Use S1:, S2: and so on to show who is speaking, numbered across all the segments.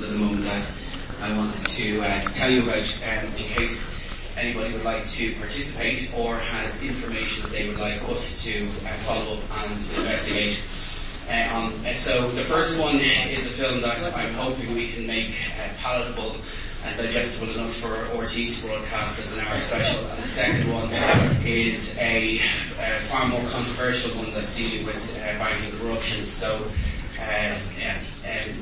S1: at the moment that I wanted to, uh, to tell you about um, in case anybody would like to participate or has information that they would like us to uh, follow up and investigate. Uh. Uh, so the first one is a film that I'm hoping we can make uh, palatable and digestible enough for RTÉ to broadcast as an hour special. And the second one is a, a far more controversial one that's dealing with uh, banking corruption. So, uh, yeah, um,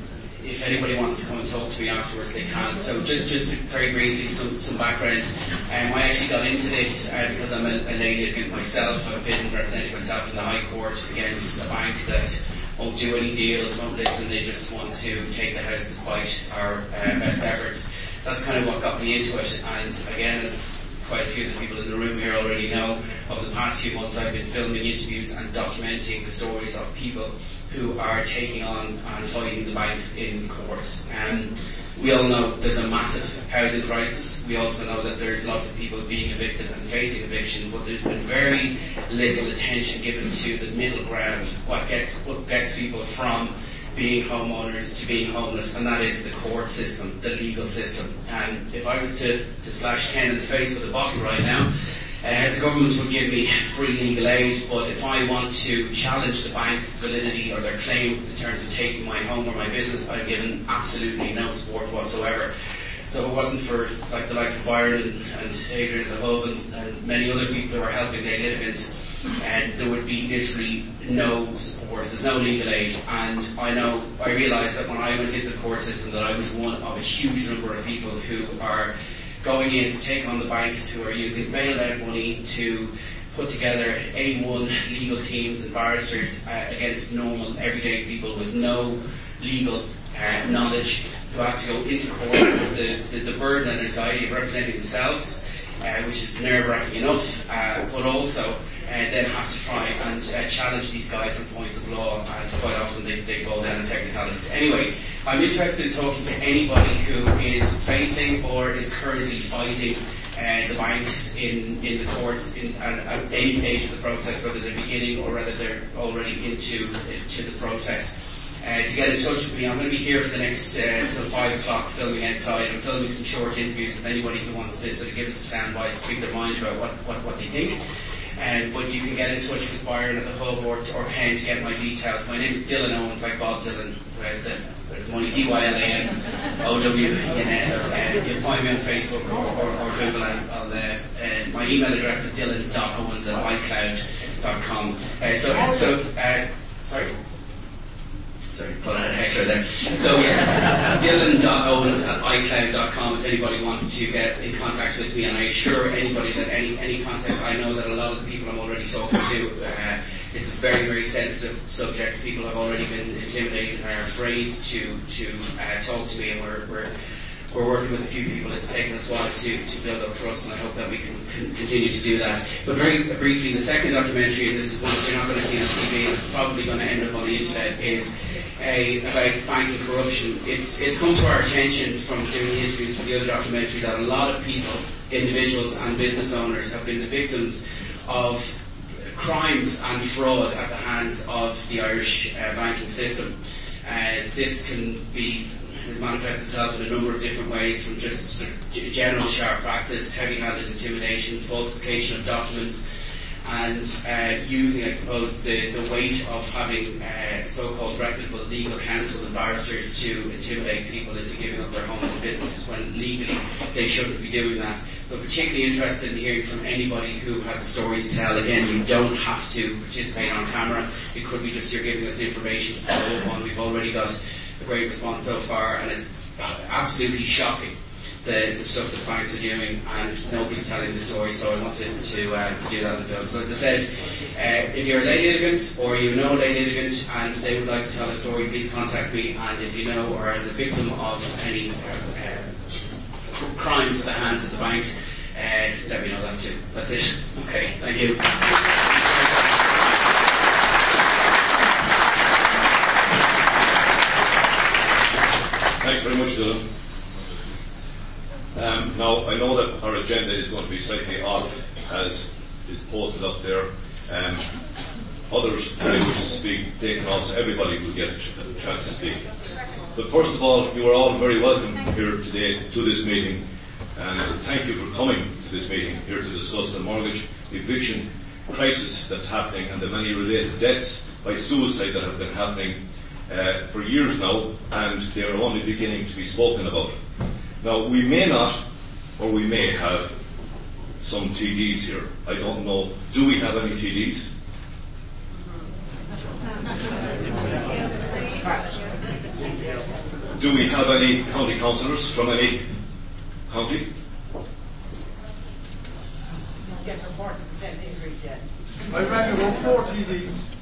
S1: if anybody wants to come and talk to me afterwards, they can. So just, very briefly, some, some background. Um, I actually got into this uh, because I'm a, a lay litigant myself. I've been representing myself in the High Court against a bank that won't do any deals, won't listen, they just want to take the house despite our uh, best efforts. That's kind of what got me into it. And again, as quite a few of the people in the room here already know, over the past few months I've been filming interviews and documenting the stories of people who are taking on and fighting the banks in court. Um, we all know there's a massive housing crisis. We also know that there's lots of people being evicted and facing eviction, but there's been very little attention given to the middle ground, what gets, what gets people from being homeowners to being homeless, and that is the court system, the legal system. And if I was to, to slash Ken in the face with a bottle right now, uh, the government would give me free legal aid, but if I want to challenge the bank's validity or their claim in terms of taking my home or my business, I'm given absolutely no support whatsoever. So if it wasn't for like the likes of Byron and, Adrian the Hub and, and many other people who are helping their litigants, and there would be literally no support. There's no legal aid, and I know I realised that when I went into the court system that I was one of a huge number of people who are going in to take on the banks who are using bailout money to put together A1 legal teams and barristers uh, against normal everyday people with no legal uh, knowledge who have to go into court with the, the, the burden and anxiety of representing themselves, uh, which is nerve-wracking enough, uh, but also uh, then have to try and uh, challenge these guys on points of law, and quite often they, they fall down on technicalities. Anyway, I'm interested in talking to anybody who is facing or is currently fighting uh, the banks in, in the courts in, at, at any stage of the process, whether they're beginning or whether they're already into, into the process. Uh, to get in touch with me, I'm going to be here for the next uh, until five o'clock filming outside. I'm filming some short interviews with anybody who wants to sort of give us a soundbite, speak their mind about what, what, what they think. Um, but you can get in touch with Byron at the hub or, or Ken to get my details. My name is Dylan Owens, like Bob Dylan, right? The, the money D-Y-L-A-N, O-W-E-N-S. Uh, you'll find me on Facebook or, or, or Google and I'll, uh, uh, my email address is dylan.owens at icloud.com. Uh, so, so, uh, sorry? Sorry, put out a heckler there. So yeah, dylan.owens at icloud.com if anybody wants to get in contact with me and I assure anybody that any, any contact, I know that a lot of the people I'm already talking to, uh, it's a very, very sensitive subject. People have already been intimidated and are afraid to, to uh, talk to me and we're, we're we're working with a few people. It's taken us a while to, to build up trust, and I hope that we can, can continue to do that. But very briefly, the second documentary, and this is one that you're not going to see on TV, and it's probably going to end up on the internet, is a, about banking corruption. It's, it's come to our attention from doing the interviews for the other documentary that a lot of people, individuals and business owners, have been the victims of crimes and fraud at the hands of the Irish uh, banking system. Uh, this can be manifests itself in a number of different ways, from just sort of general sharp practice, heavy-handed intimidation, falsification of documents, and uh, using, I suppose, the, the weight of having uh, so-called reputable legal counsel and barristers to intimidate people into giving up their homes and businesses when legally they shouldn't be doing that. So particularly interested in hearing from anybody who has a story to tell. Again, you don't have to participate on camera. It could be just you're giving us information to follow up on. We've already got a great response so far and it's absolutely shocking the, the stuff that banks are doing, and nobody's telling the story, so I wanted to, uh, to do that in the film. So as I said, uh, if you're a lay litigant or you know a lay litigant and they would like to tell a story, please contact me, and if you know or are the victim of any uh, uh crimes at the hands of the banks, uh, let me know that too. That's it. Okay, thank you.
S2: Thanks very much, Dylan. Um, now, I know that our agenda is going to be slightly off as is posted up there. Um, others who wish to speak, they can also, everybody will get a, a chance to speak. But first of all, you are all very welcome here today to this meeting, and thank you for coming to this meeting here to discuss the mortgage eviction crisis that's happening and the many related deaths by suicide that have been happening uh, for years now, and they are only beginning to be spoken about. Now, we may not, or we may have some TDs here. I don't know. Do we have any TDs? Do we have any county councillors from any county?
S3: I rang about four TDs.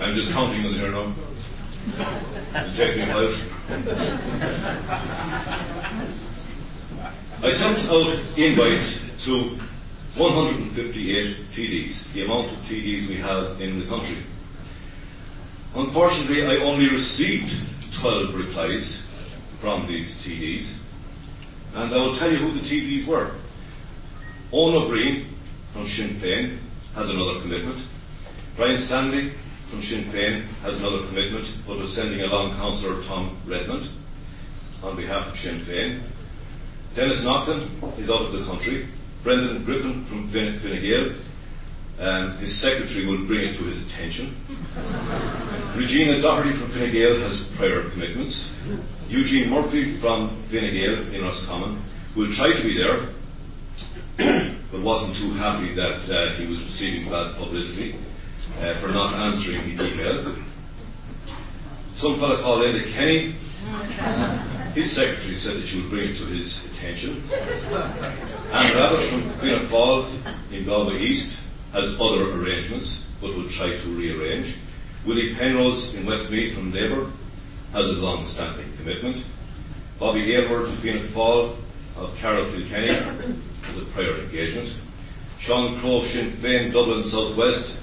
S2: I'm just counting them here now. Me a. I sent out invites to 158 TDs, the amount of TDs we have in the country. Unfortunately, I only received 12 replies from these TDs, and I will tell you who the TDs were. Eoin Ó Broin from Sinn Féin has another commitment. Brian Stanley from Sinn Féin has another commitment, but was sending along Councillor Tom Redmond on behalf of Sinn Féin. Denis Naughten is out of the country. Brendan Griffin from Fine, Gael, um, his secretary will bring it to his attention. Regina Doherty from Fine Gael has prior commitments. Eugene Murphy from Fine Gael in Roscommon will try to be there, but wasn't too happy that uh, he was receiving bad publicity uh, for not answering the email. Some fellow called Enda Kenny. His secretary said that she would bring it to his attention. Anne Rabbitte from Fianna Fáil in Galway East has other arrangements, but will try to rearrange. Willie Penrose in Westmeath from Labour has a long-standing commitment. Bobby Aylward from Fianna Fáil of Carlow Kilkenny has a prior engagement. Sean Crowe, Sinn Féin, Dublin Southwest,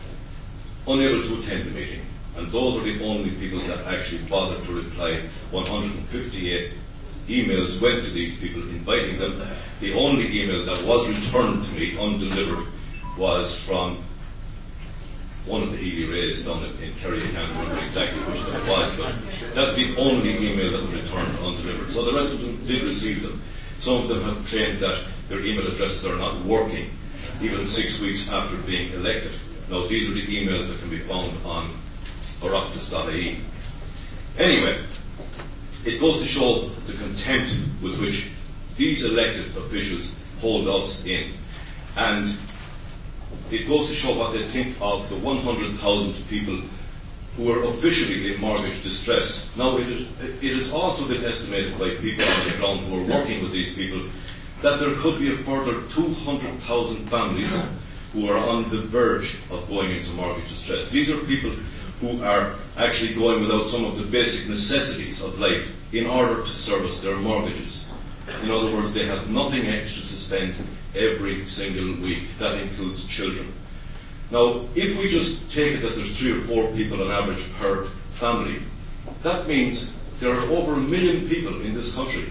S2: unable to attend the meeting. And those are the only people that actually bothered to reply. 158 emails went to these people inviting them. The only email that was returned to me undelivered was from one of the Rays done in, in Kerry. I can't remember exactly which it was, but that's the only email that was returned undelivered. So the rest of them did receive them. Some of them have claimed that their email addresses are not working, even six weeks after being elected. Now, these are the emails that can be found on oireachtas.ie. Anyway, it goes to show the contempt with which these elected officials hold us in. And it goes to show what they think of the 100,000 people who are officially in mortgage distress. Now, it has also been estimated by people on the ground who are working with these people that there could be a further 200,000 families who are on the verge of going into mortgage distress. These are people who are actually going without some of the basic necessities of life in order to service their mortgages. In other words, they have nothing extra to spend every single week. That includes children. Now, if we just take it that there's three or four people on average per family, that means there are over a million people in this country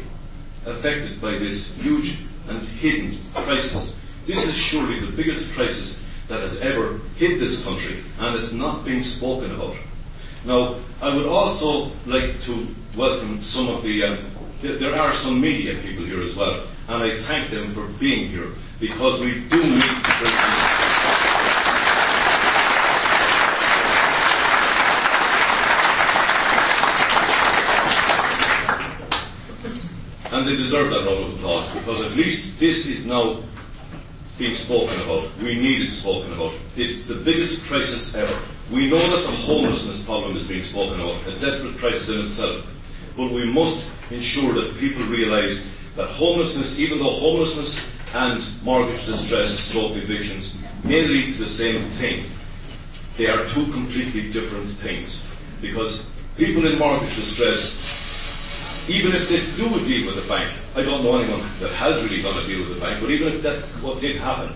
S2: affected by this huge and hidden crisis. This is surely the biggest crisis that has ever hit this country, and it's not being spoken about. Now, I would also like to welcome some of the, uh, there are some media people here as well, and I thank them for being here because we do need to bring and they deserve that round of applause because at least this is now being spoken about. We need it spoken about. It's the biggest crisis ever. We know that the homelessness problem is being spoken about, a desperate crisis in itself. But we must ensure that people realise that homelessness, even though homelessness and mortgage distress, stroke evictions, may lead to the same thing, they are two completely different things. Because people in mortgage distress even if they do a deal with the bank, I don't know anyone that has really done a deal with the bank, but even if that what did happen,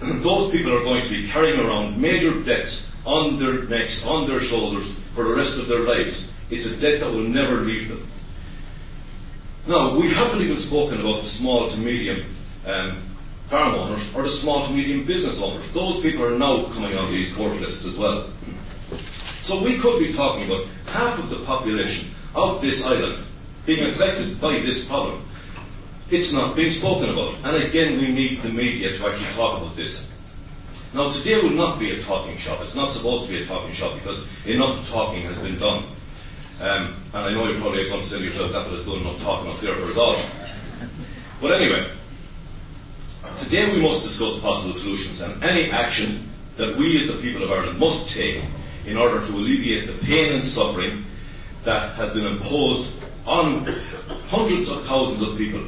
S2: those people are going to be carrying around major debts on their necks, on their shoulders for the rest of their lives. It's a debt that will never leave them. Now, we haven't even spoken about the small to medium um, farm owners or the small to medium business owners. Those people are now coming on these court lists as well. So we could be talking about half of the population of this island being affected by this problem. It's not being spoken about. And again, we need the media to actually talk about this. Now, today will not be a talking shop. It's not supposed to be a talking shop because enough talking has been done. Um, and I know you're probably going to say to yourself, that was done enough talking up there for us all. But anyway, today we must discuss possible solutions and any action that we as the people of Ireland must take in order to alleviate the pain and suffering that has been imposed on hundreds of thousands of people,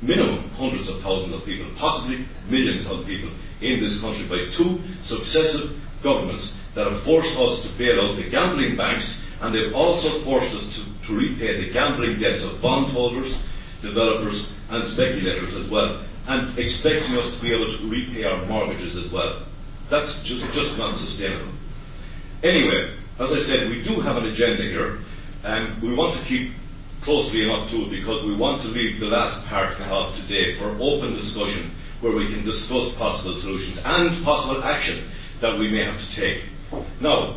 S2: minimum hundreds of thousands of people, possibly millions of people in this country by two successive governments that have forced us to bail out the gambling banks and they've also forced us to, to repay the gambling debts of bondholders, developers and speculators as well and expecting us to be able to repay our mortgages as well. That's just, just not sustainable. Anyway, as I said, we do have an agenda here and we want to keep closely enough to it because we want to leave the last part of today for open discussion where we can discuss possible solutions and possible action that we may have to take. Now,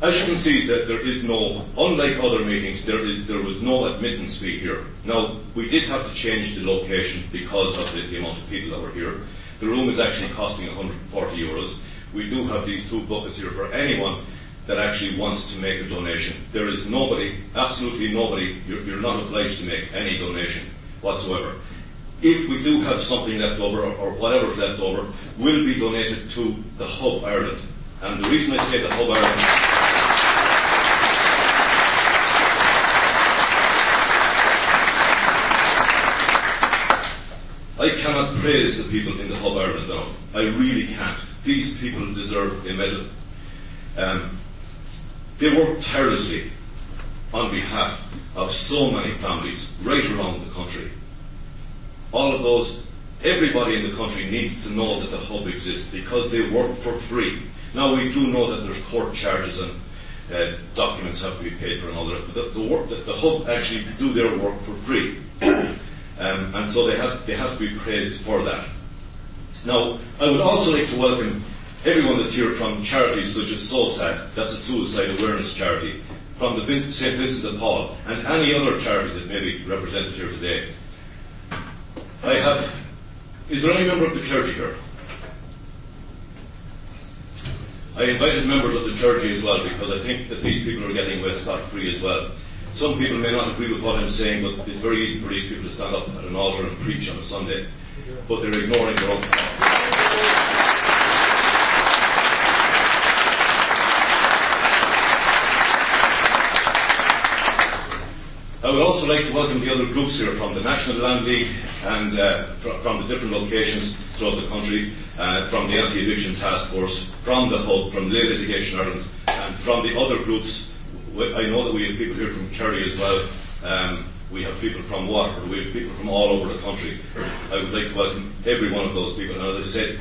S2: as you can see, that there is no, unlike other meetings, there is there was no admittance fee here. Now, we did have to change the location because of the, the amount of people that were here. The room is actually costing 140 euros. We do have these two buckets here for anyone that actually wants to make a donation. There is nobody, absolutely nobody, you're, you're not obliged to make any donation whatsoever if we do have something left over or, whatever's left over, will be donated to the Hub Ireland. And the reason I say the Hub Ireland I cannot praise the people in the Hub Ireland now. I really can't. These people deserve a medal. Um, they work tirelessly on behalf of so many families right around the country all of those, everybody in the country needs to know that the hub exists because they work for free. Now we do know that there's court charges and uh, documents have to be paid for and all that. The, the, work, the, the hub actually do their work for free, um, and so they have they have to be praised for that. Now I would also like to welcome everyone that's here from charities such as SOSAD, that's a suicide awareness charity, from the St Vincent de Paul, and any other charity that may be represented here today. I have. Is there any member of the clergy here? I invited members of the clergy as well because I think that these people are getting away scot free as well. Some people may not agree with what I'm saying, but it's very easy for these people to stand up at an altar and preach on a Sunday, but they're ignoring their own. I would also like to welcome the other groups here from the National Land League and uh, fr- from the different locations throughout the country, uh, from the Anti-Eviction Task Force, from the Hub, from Lay Litigation Ireland, and from the other groups. I know that we have people here from Kerry as well. Um, we have people from Waterford. We have people from all over the country. I would like to welcome every one of those people. And as I said,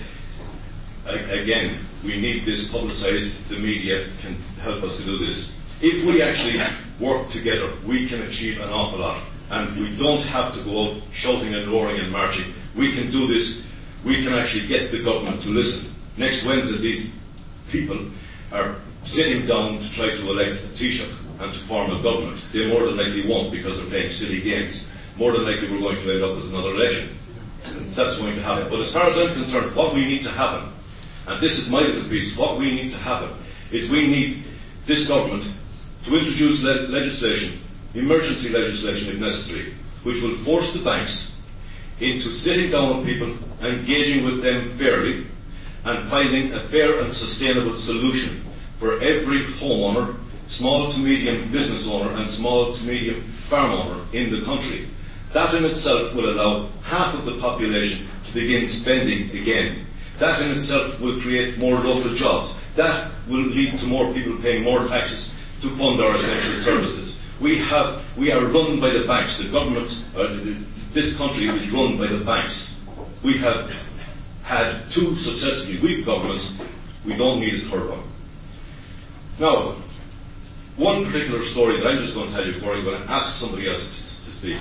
S2: again, we need this publicised. The media can help us to do this. If we actually work together, we can achieve an awful lot. And we don't have to go out shouting and roaring and marching. We can do this. We can actually get the government to listen. Next Wednesday, these people are sitting down to try to elect a Taoiseach and to form a government. They more than likely won't because they're playing silly games. More than likely we're going to end up with another election. That's going to happen. But as far as I'm concerned, what we need to happen, and this is my little piece, what we need to happen is we need this government to introduce le- legislation, emergency legislation if necessary, which will force the banks into sitting down with people, engaging with them fairly, and finding a fair and sustainable solution for every homeowner, small to medium business owner, and small to medium farm owner in the country. That in itself will allow half of the population to begin spending again. That in itself will create more local jobs. That will lead to more people paying more taxes to fund our essential services. We have, we are run by the banks. The government, uh, this country is run by the banks. We have had two successively weak governments. We don't need a third one. Now, one particular story that I'm just going to tell you before I'm going to ask somebody else to, to speak.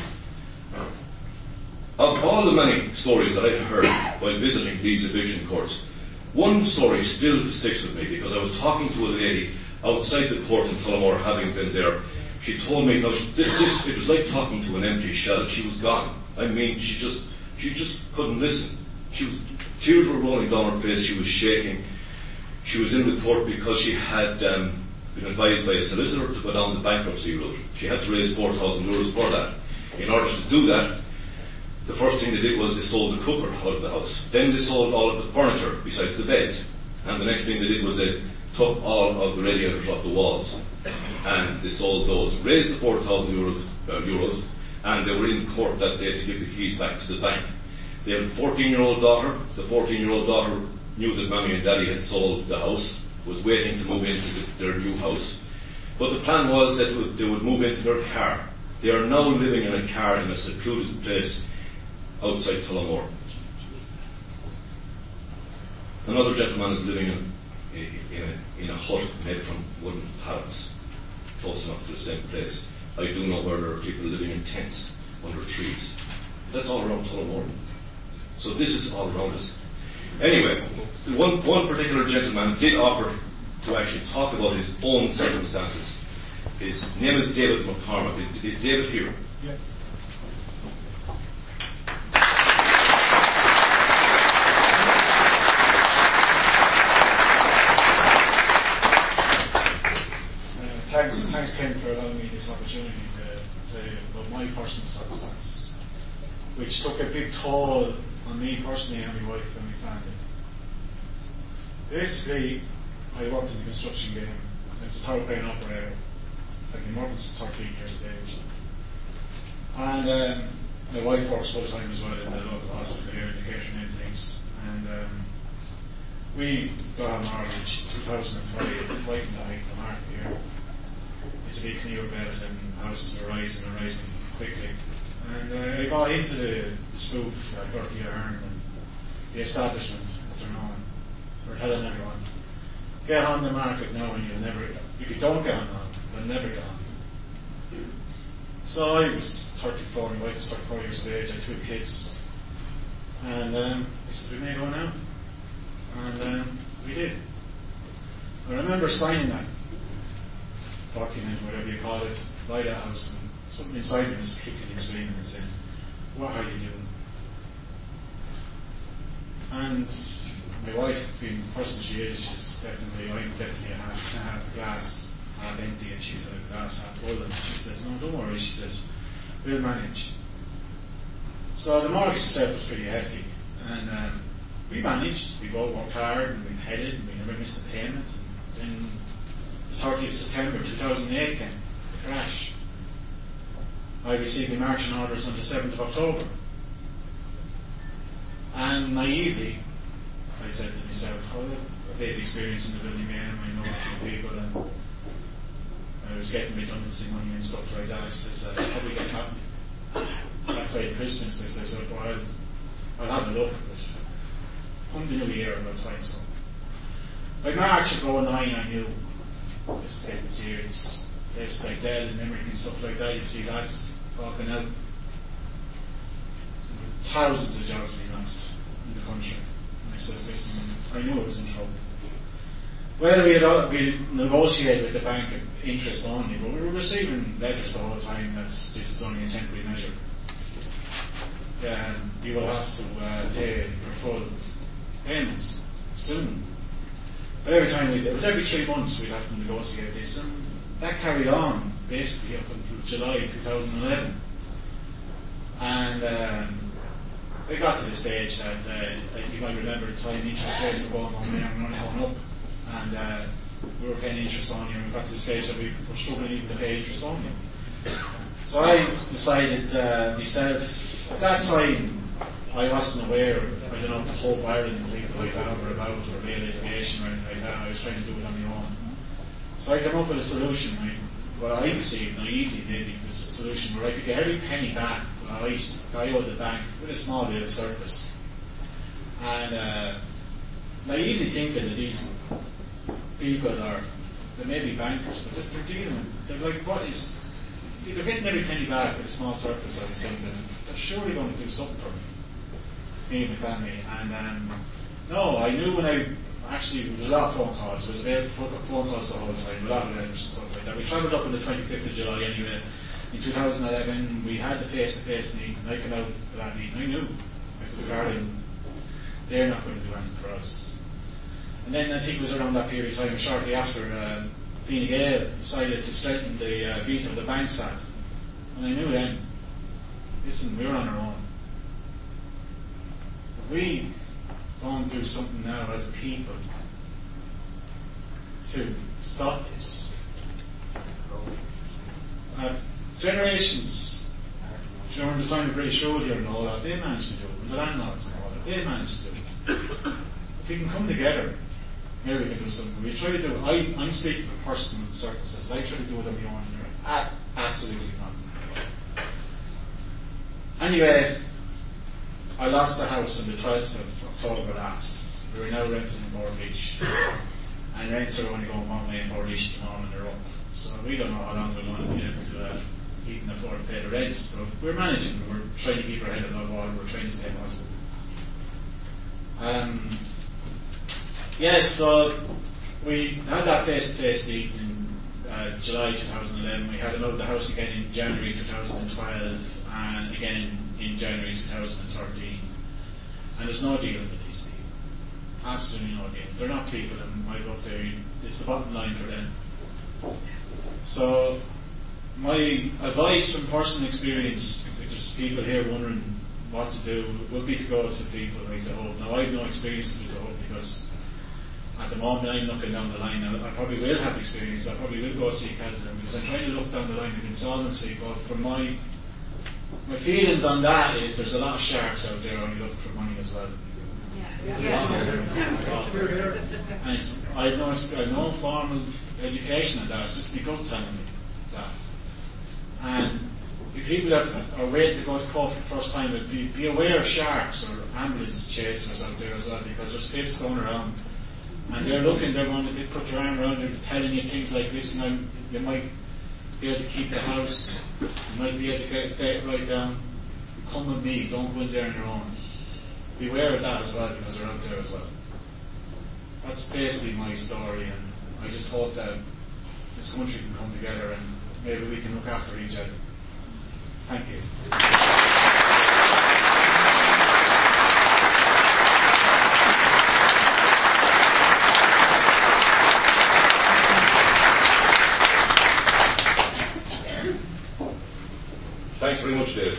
S2: Of all the many stories that I've heard while visiting these eviction courts, one story still sticks with me because I was talking to a lady outside the court in Tullamore, having been there. She told me, no, this, this, it was like talking to an empty shell. She was gone. I mean, she just, she just couldn't listen. She was, tears were rolling down her face. She was shaking. She was in the court because she had um, been advised by a solicitor to go down the bankruptcy route. She had to raise 4,000 euros for that. In order to do that, the first thing they did was they sold the cooker out of the house. Then they sold all of the furniture besides the beds. And the next thing they did was they took all of the radiators off the walls. And they sold those, raised the 4,000 euros, uh, euros, and they were in court that day to give the keys back to the bank. They have a 14 year old daughter. The 14 year old daughter knew that mommy and daddy had sold the house, was waiting to move into the, their new house. But the plan was that they would move into their car. They are now living in a car in a secluded place outside Tullamore. Another gentleman is living in, in, a, in a hut made from wooden pallets, close enough to the same place. I do know where there are people living in tents under trees. That's all around Tullamore. So this is all around us. Anyway, one, one particular gentleman did offer to actually talk about his own circumstances. His name is David McCormack. Is, is David here?
S3: Yeah. Uh, Thanks, Ken for allowing me this opportunity to tell you about my personal circumstances, which took a big toll on me personally and my wife and my family. Basically, I worked in the construction game. I was a tower crane operator. I've been working since 13 years of age. And um, my wife works full time as well in the local hospital here in the catering and things. And um, we got married in 2005, right in the height of the market here. It's a big canoe belt and houses were rising and quickly. And uh, I got into the, the spoof, uh, Bertie Ahern, and the establishment, as they're known. We're telling everyone, get on the market now and you'll never, if you don't get on, you'll never get on. So I was 34, my wife was 34 years of age, I had two kids. And um, I said, we may go now. And um, we did. I remember signing that document, whatever you call it, by that house, and something inside me was kicking and screaming and saying, what are you doing? And my wife, being the person she is, she's definitely, I'm definitely a half, half glass half empty, and she's a glass half full, and she says, no, don't worry, she says, we'll manage. So the mortgage itself was pretty hefty, and um, we managed, we both worked hard, and we headed, and we never missed a payment, 30th September 2008 came, the crash. I received the marching orders on the 7th of October. And naively, I said to myself, well, I've had experience in the building game, I know a few people, and I was getting redundancy money and stuff like that. I says, uh, probably get that that side of Christmas. I says, well, I'll, I'll have a look, but come the new year, I'll find something. By March of 09, I knew is taking serious. This like Dell and Limerick and stuff like that, you see lads walking out. Thousands of jobs being lost in the country. And I says, listen, I knew I was in trouble. Well, we had all, we negotiated with the bank interest only, but we were receiving letters all the time that this is only a temporary measure. Um, you will have to uh, pay your full payments soon. But every time we, it was every three months we'd have to negotiate this, and that carried on basically up until July 2011. And um, it got to the stage that, uh, you might remember at the time, interest rates were going on there and up, and uh, we were paying interest only, and we got to the stage that we were struggling even to pay interest on you. So I decided uh, myself, at that time, I wasn't aware of, I don't know, the whole Ireland like that were about, or real litigation or anything like that. I was trying to do it on my own. So I came up with a solution, right? What I perceived naively maybe was a solution where I could get every penny back that I, I owed the bank with a small bit of surplus. And uh, naively thinking that these people are, they may be bankers, but they're, they're dealing they're like, what is, they're getting every penny back with a small surplus, I was thinking, they're surely going to do something for me me and my family. And um, no, I knew when I actually, there was a phone calls. There was a phone calls the whole time, a lot of and stuff like that. We travelled up on the 25th of July anyway. In 2011, we had the face-to-face meeting. and I came out for that meeting. I knew. I said, Garden, they're not going to do anything for us. And then I think it was around that period of time, shortly after, uh, Fine Gael decided to strengthen the uh, veto of the Banks Act. And I knew then, listen, we're on our own. If we don't do something now as a people to stop this, uh, generations during the time of British here and all that, they managed to do it, and the landlords and all that, they managed to do it. If we can come together, maybe we can do something. We try to do it. I, I'm speaking for personal circumstances. I try to do it own. Ah, absolutely not. Anyway, I lost the house on the 12th of October last. We are now renting in Mortgage. And rents are only going one way in Mortgage at the moment, they're up. So we don't know how long we're going to be able to uh, even afford to pay the rents. But we're managing. We're trying to keep our head above water. We're trying to stay positive. Um, yes, so we had that face-to-face meeting in uh, July 2011. We had another the house again in January 2012, and again in January 2013. And there's no dealing with these people. Absolutely no deal. They're not people, and my book it's the bottom line for them. So, my advice from personal experience, if there's people here wondering what to do, would be to go to people like the Hub. Now, I have no experience with the Hub because at the moment I'm looking down the line. I, I probably will have experience. I probably will go see Kelton because I'm trying to look down the line of insolvency. But for my my feelings on that is there's a lot of sharks out there only looking for money as well.
S4: Yeah.
S3: And it's, I have no, I no formal education on that. It's just my gut telling me that. And if people have, are waiting to go to court for the first time, be, be aware of sharks or ambulance chasers out there as well because there's pips going around. And they're looking, they're going to put your arm around you, telling you things like, listen, I'm, you might be able to keep the house, you might be to get right down. Come with me, don't go in there on your own. Beware of that as well because they're out there as well. That's basically my story, and I just hope that this country can come together and maybe we can look after each other. Thank you.
S2: Very much, David.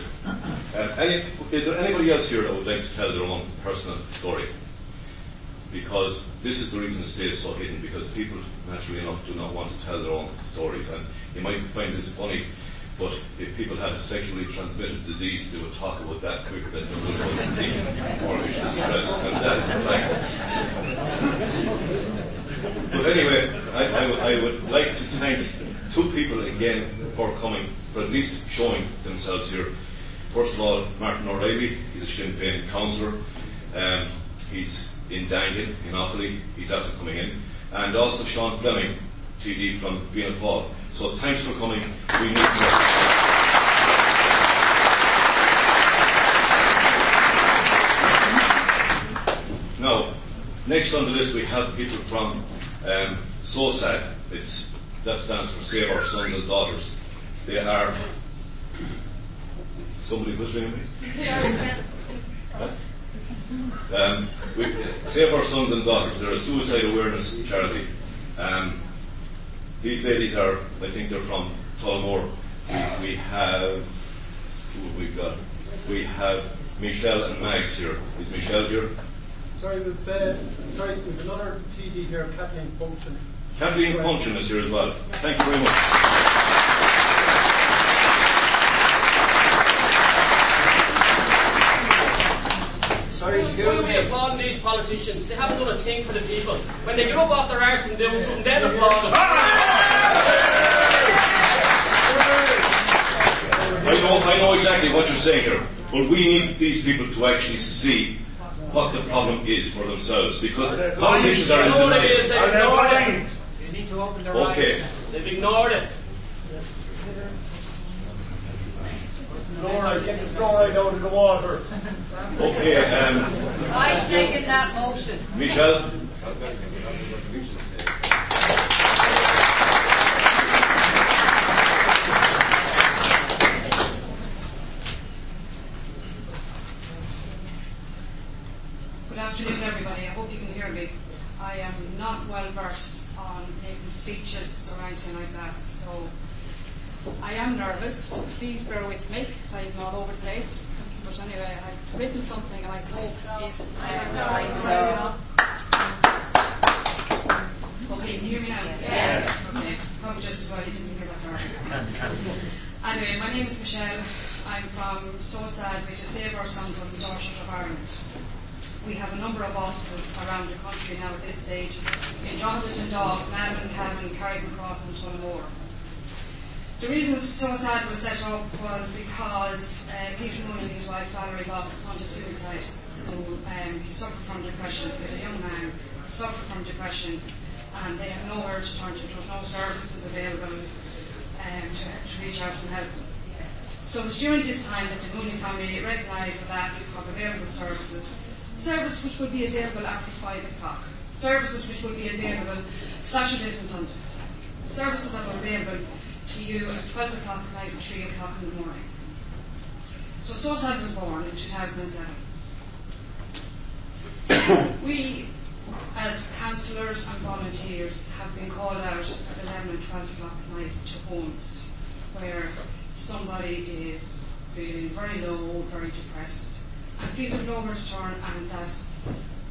S2: Uh, any, is there anybody else here that would like to tell their own personal story? Because this is the reason it stays so hidden, because people, naturally enough, do not want to tell their own stories. And you might find this funny, but if people had a sexually transmitted disease, they would talk about that quicker than they would about the mortgage distress. And that is a fact. But anyway, I, I, I would like to thank two people again for coming, for at least showing themselves here. First of all, Martin O'Reilly, he's a Sinn Féin councillor. Um, he's in Daingean, in Offaly, he's after coming in. And also Sean Fleming, TD from Fianna. So thanks for coming. We need more. Now, next on the list we have people from um, SOSAD. It's, that stands for Save Our Sons and Daughters. They are. Somebody was ringing me? Um, we, Save Our Sons and Daughters. They're a suicide awareness charity. Um, these ladies are, I think they're from Tullamore. We, we have, who have we got? We have Michelle and Max here. Is Michelle here?
S4: Sorry, we've, uh, sorry, we've another TD here, Kathleen Funchion.
S2: Kathleen Funchion is here as well. Thank you very much.
S4: Sorry, excuse
S5: Why we
S4: me.
S5: applauding these politicians? They haven't done a thing for the people. When they get up off their arse and do something, then applaud them.
S2: I know, I know exactly what you're saying here, but we need these people to actually see what the problem is for themselves because politicians are
S5: You
S2: in
S5: know what it is?
S2: denial.
S5: They've.
S4: They need to open their
S2: Okay.
S5: They've ignored it.
S4: Fluoride, get the fluoride out of the water.
S2: Okay, um,
S6: I second that motion.
S2: Michelle,
S6: Good afternoon, everybody. I hope you can hear me. I am not well versed on making speeches or anything like that, so I am nervous. Please bear with me. If I'm all over the place. But anyway, I've written something and I hope it. Uh, okay, can you hear me now? Yeah. Okay. Probably just as well you didn't hear that earlier. Anyway, my name is Michelle. I'm from SOSAD, which is Save Our Sons and Daughters of Ireland. We have a number of offices around the country now at this stage in Drogheda, Dundalk, Navan, Cavan, Carrickmacross and Tullamore. The reason SOSAD was set up was because uh, Peter Moon and his wife Valerie lost to suicide. Who, um, he suffered from depression. He was a young man, suffered from depression, and they had nowhere to turn to. There was no services available um, to, to reach out and help. So it was during this time that the Mooney family recognised the lack of available services service which would be available after 5 o'clock, services which would be available Saturdays and Sundays, services that were available to you at 12 o'clock at night and 3 o'clock in the morning. So SOSAD was born in 2007. we, as counsellors and volunteers, have been called out at 11 and 12 o'clock at night to homes where somebody is feeling very low, very depressed, and people nowhere to turn, and that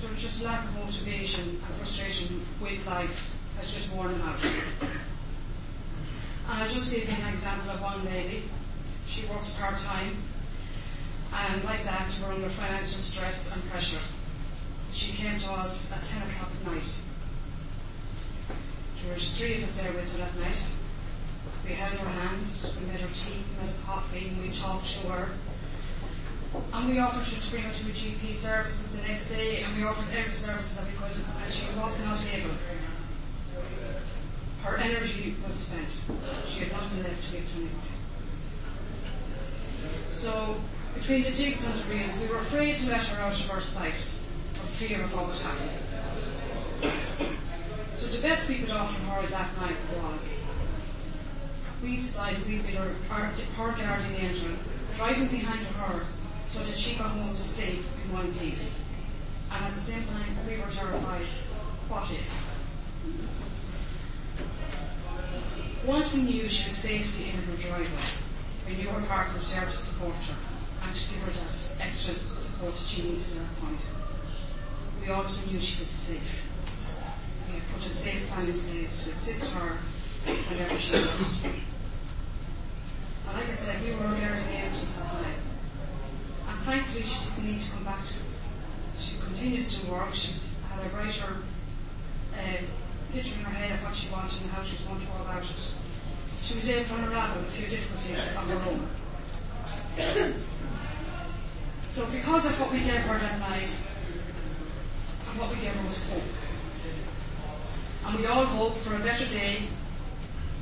S6: there's just lack of motivation and frustration with life has just worn them out. And I'll just give you an example of one lady. She works part time, and like that, we're under financial stress and pressures. She came to us at 10 o'clock at night. There were three of us there with her that night. We held her hands, we made her tea, we made her coffee, and we talked to her. And we offered her to bring her to a GP services the next day, and we offered every service that we could, and she was not able. Her energy was spent. She had nothing left to give to anybody. So, between the jigs and the reels, we were afraid to let her out of our sight, for fear of what would happen. So the best we could offer her that night was, we decided we'd be her, our, her guardian angel, driving behind her so that she got home safe in one piece. And at the same time, we were terrified. What if? Once we knew she was safely in her driveway, we knew her partner was there to support her and to give her that extra support she needed at that point. We also knew she was safe. We had put a safe plan in place to assist her whenever she was. And like I said, we were very anxious that night. And thankfully, she didn't need to come back to us. She continues to work. She's had a brighter uh, picture in her head of what she wanted and how she was going to go about it. She was able to unravel a few difficulties on her own. so because of what we gave her that night, and what we gave her was hope. And we all hope for a better day,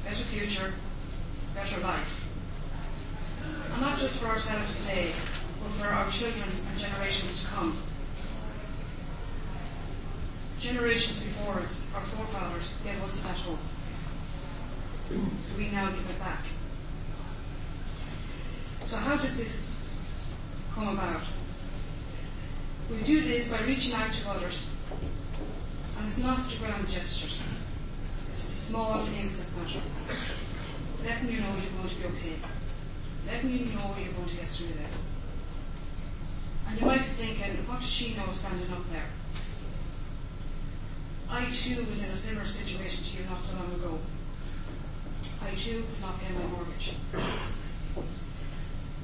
S6: better future, better life. And not just for ourselves today, but for our children and generations to come. Generations before us, our forefathers, gave us that hope. So we now give it back. So how does this come about? We do this by reaching out to others. And it's not grand gestures. It's the small things that matter. Letting you know you're going to be okay. Letting you know you're going to get through this. And you might be thinking, what does she know standing up there? I too was in a similar situation to you not so long ago. I too could not pay my mortgage.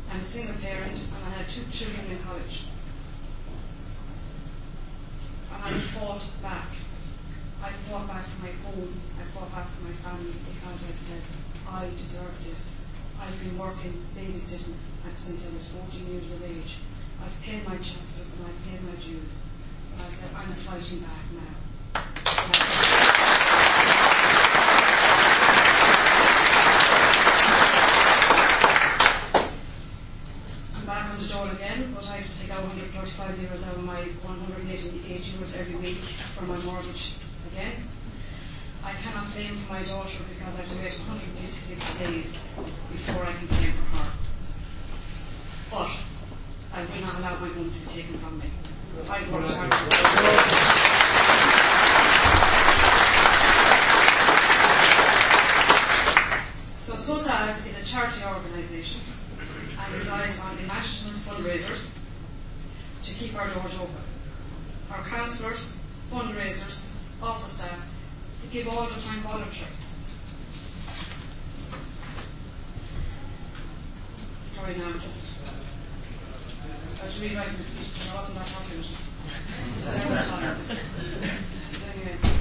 S6: I'm a single parent and I had two children in college. And I fought back. I fought back for my home. I fought back for my family because I said, I deserve this. I've been working babysitting since I was 14 years of age. I've paid my taxes and I've paid my dues. But I said, I'm fighting back now. I'm back on the dole again, but I have to take out 135 euros out of my 188 euros every week for my mortgage again. I cannot claim for my daughter because I have to wait 156 days before I can claim for her. But I will not allow my home to be taken from me. So SOSAD is a charity organisation and relies on international fundraisers to keep our doors open. Our counsellors, fundraisers, office staff to give all the time voluntary. Sorry now, I'm just uh, I was rewriting the speech because I wasn't that happy with it. Several times. Anyway.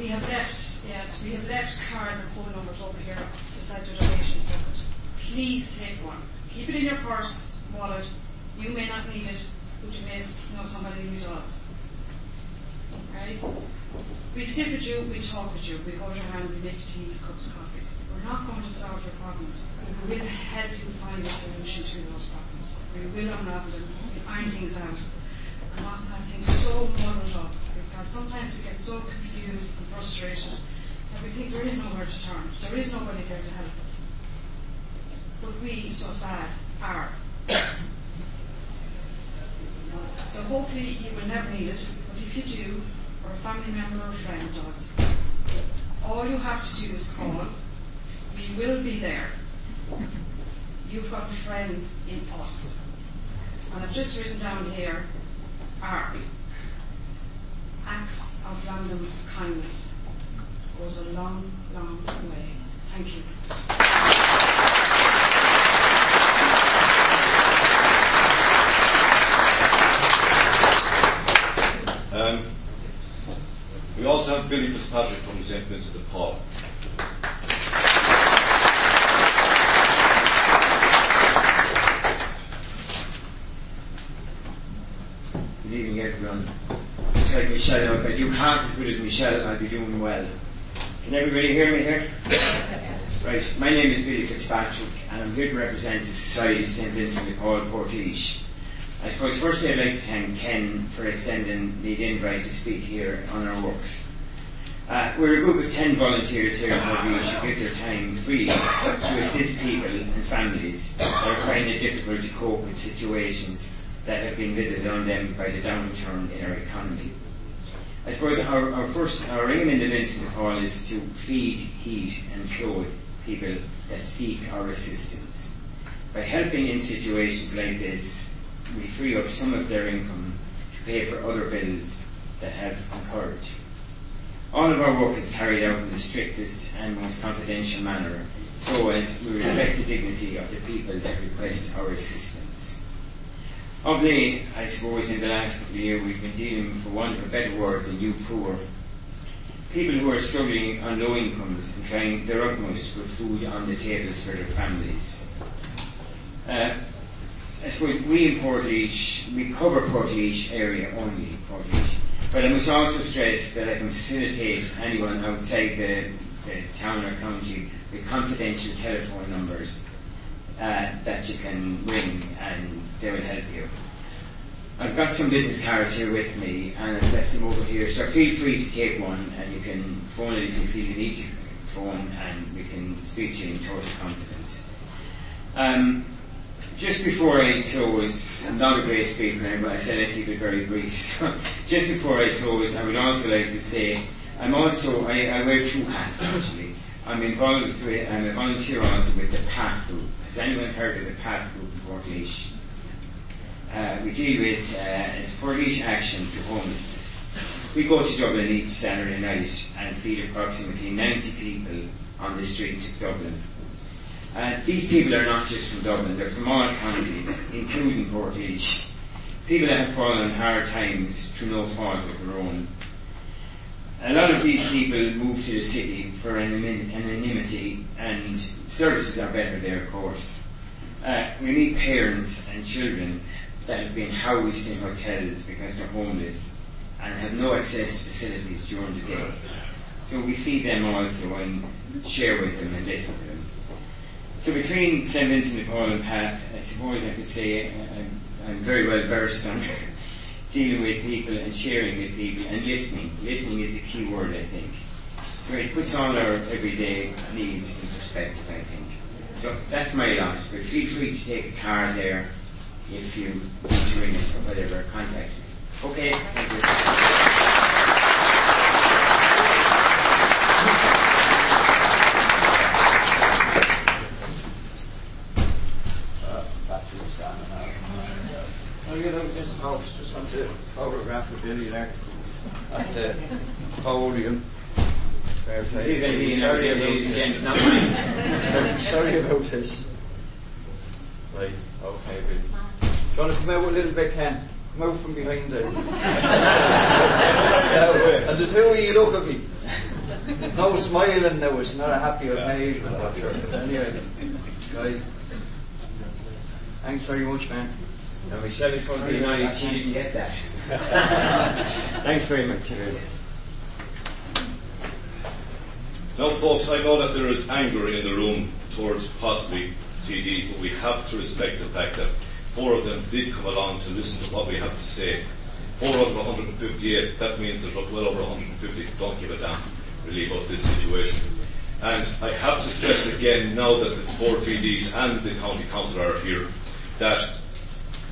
S6: We have left, yes, we have left cards and phone numbers over here beside the donations bucket. Please take one. Keep it in your purse, wallet. You may not need it, but you may know somebody who does. Right? We sit with you, we talk with you, we hold your hand, we make teas, cups, coffees. We're not going to solve your problems. We will help you find a solution to those problems. We will unravel them, we iron things out, and not have things so muddled up. Because sometimes we get so confused and frustrated that we think there is nowhere to turn. There is nobody there to help us. But we, SOSAD, are. So hopefully you will never need it, but if you do, or a family member or friend does, all you have to do is call. We will be there. You've got a friend in us. And I've just written down here, are acts of random kindness goes a long, long way. Thank you.
S2: Um, we also have Billy Fitzpatrick from the St. Vincent de Paul.
S7: Good evening, everyone. Michelle, if I do half as good as Michelle, I'll be doing well. Can everybody hear me here? Right, my name is Billy Fitzpatrick, and I'm here to represent the Society of St. Vincent de Paul Portage. I suppose firstly I'd like to thank Ken for extending the invite to speak here on our works. Uh, we're a group of 10 volunteers here in Portage who give their time freely to assist people and families that are finding it difficult to cope with situations that have been visited on them by the downturn in our economy. I suppose our, our first, our aim in the Vincent is to feed, heat and clothe people that seek our assistance. By helping in situations like this, we free up some of their income to pay for other bills that have occurred. All of our work is carried out in the strictest and most confidential manner, so as we respect the dignity of the people that request our assistance. Of late, I suppose in the last years, we've been dealing, for want of a better word, the new poor. People who are struggling on low incomes and trying their utmost to put food on the tables for their families. Uh, I suppose we in Portage, we cover Portage area only, Portage. But I must also stress that I can facilitate anyone outside the, the town or county with confidential telephone numbers uh, that you can ring and help you. I've got some business cards here with me and I've left them over here, so feel free to take one and you can phone it if you feel you need to phone and we can speak to you in total confidence. Um, just before I close, I'm not a great speaker, but I said I'd keep it very brief. So just before I close, I would also like to say I'm also I, I wear two hats actually. I'm involved with I'm a volunteer also with the PATH group. Has anyone heard of the PATH group in Portlaoise? Uh, we deal with uh, it's Portlaoise Action to Homelessness. We go to Dublin each Saturday night and feed approximately 90 people on the streets of Dublin. Uh, these people are not just from Dublin, they're from all counties, including Portage. People that have fallen hard times through no fault of their own. A lot of these people move to the city for anonymity and services are better there of course. Uh, we need parents and children that have been housed in hotels because they're homeless and have no access to facilities during the day. So we feed them also and share with them and listen to them. So between St. Vincent de Paul and Path, I suppose I could say uh, I'm, very well versed on dealing with people and sharing with people and listening. Listening is the key word, I think. So it puts all our everyday needs in perspective, I think. So that's my lot. But feel free to take a card there if you need to ring us or whatever, contact me. Okay, thank you.
S8: Oh, you know, this house, just want to photograph Billy there at the podium. Fair play.
S7: You
S8: Sorry about this.
S7: gents, not mine.
S8: Sorry about this. Right, okay, Bill. Do you want to come out a little bit, Ken? Come out from behind there. Yeah, and the two of you look at me. No smiling now, it's not a happy occasion. I'm sure. Anyway, right. Thanks very much, man.
S7: No, Michelle is going to be naughty, she didn't get that. Thanks very much, everyone.
S2: Now, folks, I know that there is anger in the room towards possibly TDs, but we have to respect the fact that four of them did come along to listen to what we have to say. Four out of 158, that means there's well over 150 don't give a damn really about this situation. And I have to stress again, now that the four TDs and the county council are here, that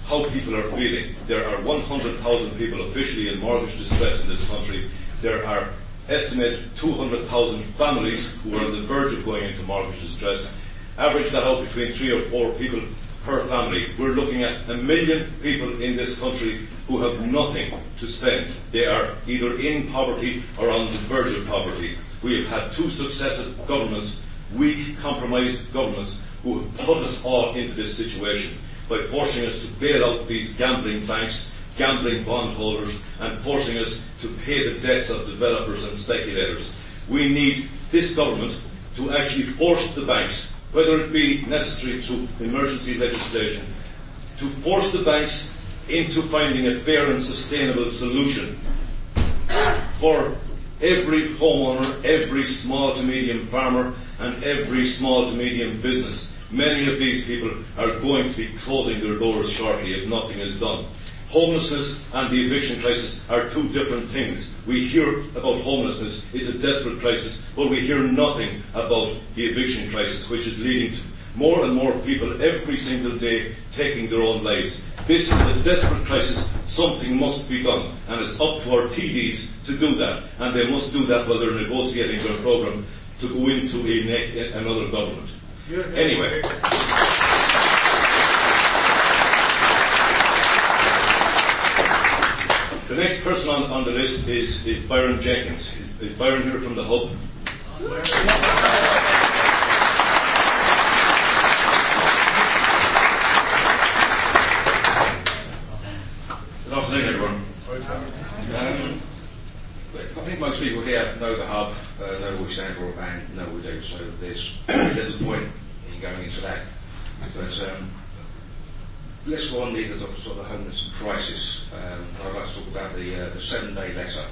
S2: how people are feeling. There are 100,000 people officially in mortgage distress in this country. There are estimated 200,000 families who are on the verge of going into mortgage distress. Average that out between three or four people per family. We're looking at a million people in this country who have nothing to spend. They are either in poverty or on the verge of poverty. We have had two successive governments, weak, compromised governments, who have put us all into this situation by forcing us to bail out these gambling banks, gambling bondholders, and forcing us to pay the debts of developers and speculators. We need this government to actually force the banks, whether it be necessary through emergency legislation, to force the banks into finding a fair and sustainable solution for every homeowner, every small to medium farmer, and every small to medium business. Many of these people are going to be closing their doors shortly if nothing is done. Homelessness and the eviction crisis are two different things. We hear about homelessness, it's a desperate crisis, but we hear nothing about the eviction crisis, which is leading to more and more people every single day taking their own lives. This is a desperate crisis. Something must be done. And it's up to our TDs to do that. And they must do that while they're negotiating their programme to go into a another government. Anyway. Next person on, on the list is, is Byron Jenkins. Is, is Byron here from the Hub?
S9: Good afternoon, everyone. Um, I think most people here know the hub, uh, know what we stand for, and know what we do. So there's little point in going into that. But um, let's go on the sort of homeless crisis. Um, I'd like to talk about the, uh, the seven-day letter.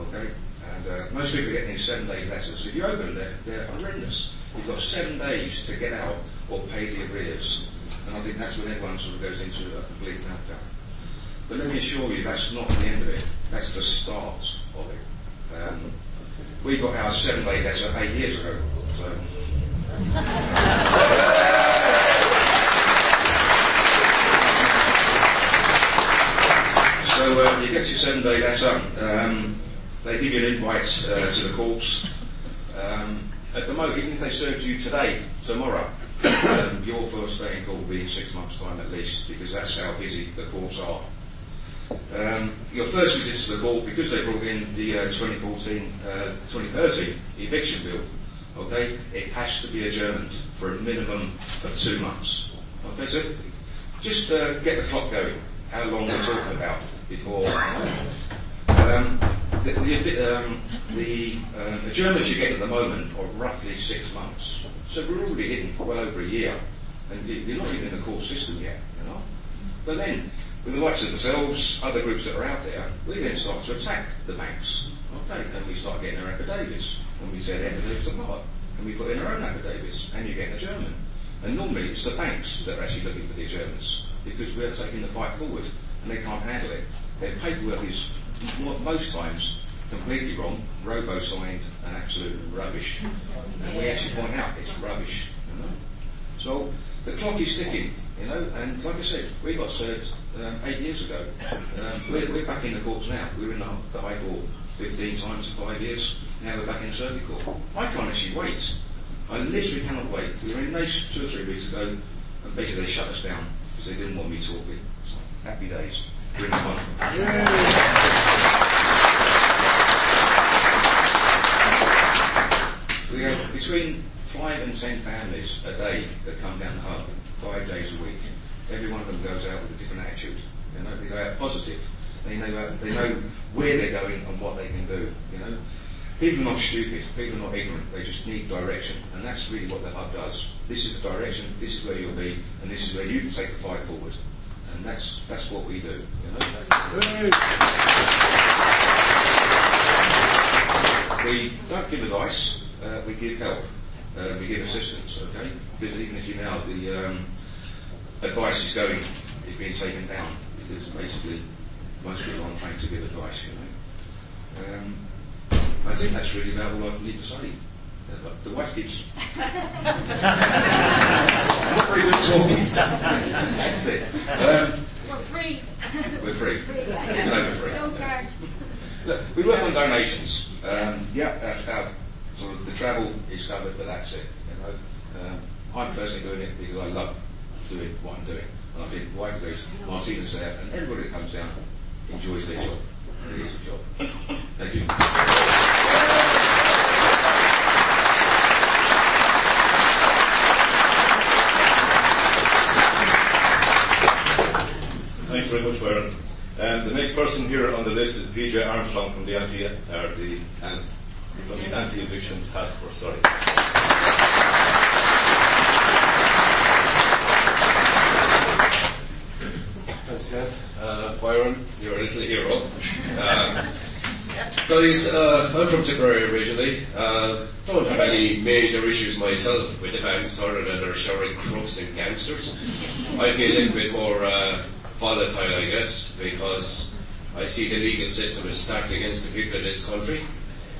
S9: Okay, and uh, most people get these seven-day letters. If you open them, they're, they're horrendous. You've got seven days to get out or pay the arrears, and I think that's when everyone sort of goes into a complete meltdown. But let me assure you, that's not the end of it. That's the start of it. Um, we got our seven-day letter eight years ago. So. uh, you get your seven-day letter. Um, they give you an invite uh, to the courts. Um, at the moment, even if they served you today, tomorrow, um, your first day in court will be in six months' time at least, because that's how busy the courts are. Um, your first visit to the court, because they brought in the uh, 2014, uh, 2013 eviction bill, okay, it has to be adjourned for a minimum of two months. Okay, so just uh, get the clock going. How long we're talking about before? Um, the the, um, the um, adjournments you get at the moment are roughly six months. So we're already hitting well over a year, and you- you're not even in the court system yet, you know. But then, with the likes of themselves, other groups that are out there, we then start to attack the banks. Okay, and we start getting our affidavits. And we say the affidavits apart. And we put in our own affidavits, and you get a German. And normally it's the banks that are actually looking for the adjournments because we're taking the fight forward and they can't handle it. Their paperwork is most times completely wrong, robo-signed and absolute rubbish. And we actually point out it's rubbish. You know? So the clock is ticking, you know, and like I said, we got served um, eight years ago. Um, we're, we're back in the courts now. We were in the, High Court 15 times in five years. Now we're back in the Circuit Court. I can't actually wait. I literally cannot wait. We were in two or three weeks ago, and basically they shut us down because they didn't want me talking. Happy days. We have between five and ten families a day that come down the hub, five days a week. Every one of them goes out with a different attitude. You know, they go out positive. They know uh, they know where they're going and what they can do. You know, people are not stupid. People are not ignorant. They just need direction, and that's really what the hub does. This is the direction. This is where you'll be, and this is where you can take the fight forward. And that's that's what we do. You know. We don't give advice, uh, we give help, uh, we give assistance, okay? Because even if you now, the um, advice is going, is being taken down, because basically most people aren't trained to give advice, you know. Um, I think that's really about all I need to say. The wife keeps. I'm not very good talking. that's it. Um,
S10: We're free.
S9: we're free.
S10: Free.
S9: No, we're free.
S10: Don't charge.
S9: Look, we work on donations. Um, yeah, that's how sort of the travel is covered, but that's it. You know, um, I'm personally doing it because I love doing what I'm doing, and I think the wife goes, Martina's there, and everybody that comes down enjoys their job. It is a job. Thank you.
S2: Thanks very much, Warren. Um, the next person here on the list is PJ Armstrong from the anti, or the, um, from the anti-eviction task force. Sorry.
S11: Thanks, Ken. Uh, Byron, you're a little hero. Um, guys, uh, I'm from Tipperary originally. Uh, don't have any major issues myself with the banks other than they're showering crooks and gangsters. I'd be a little bit more uh, volatile, I guess, because I see the legal system is stacked against the people of this country.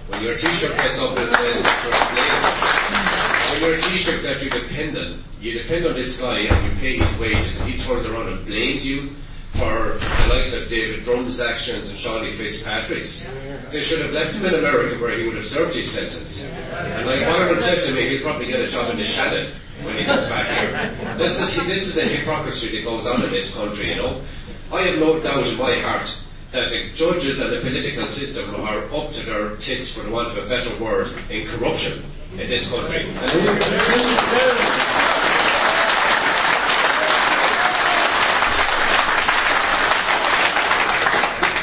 S11: When your Taoiseach gets up and says that you're a when your Taoiseach that you depend on, you depend on this guy and you pay his wages, and he turns around and blames you for the likes of David Drumm's actions and Seánie Fitzpatrick's. They should have left him in America where he would have served his sentence. And like Byron said to me, he'll probably get a job in the Shannon when he comes back here. This is, this is the hypocrisy that goes on in this country, you know. I have no doubt in my heart that the judges and the political system are up to their tits, for the want of a better word, in corruption in this country.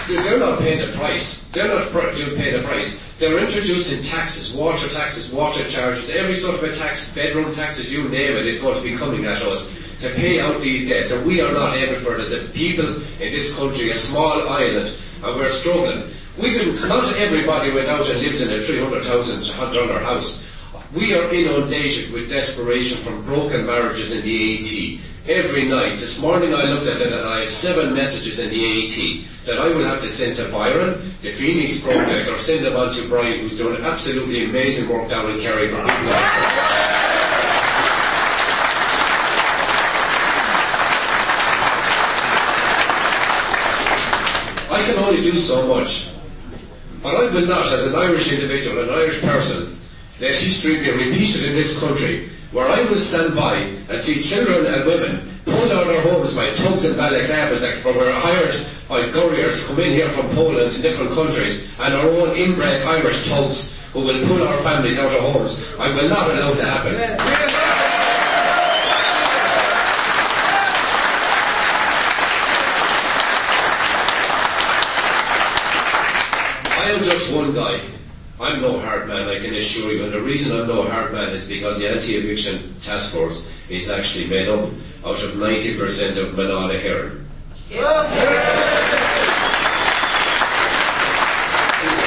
S11: They're not paying the price. They're not paying the price. They're introducing taxes, water taxes, water charges, every sort of a tax, bedroom taxes, you name it, is going to be coming at us to pay out these debts. And we are not able for it as a people in this country, a small island, and we're struggling. We didn't, not everybody went out and lives in a 300,000 dollar house. We are inundated with desperation from broken marriages in the AT. Every night. This morning I looked at it and I have seven messages in the AET that I will have to send to Byron, the Phoenix Project, or send them on to Brian, who's doing absolutely amazing work down in Kerry for people like I can only do so much. But I will not, as an Irish individual, an Irish person, let history be repeated in this country, where I will stand by and see children and women of their homes by thugs and balaclavas that were hired by couriers to come in here from Poland and different countries, and our own inbred Irish thugs who will pull our families out of homes. I will not allow it to happen. I am just one guy. I'm no hard man, I can assure you. And the reason I'm no hard man is because the anti-eviction task force is actually made up out of 90% of Mná na hÉireann.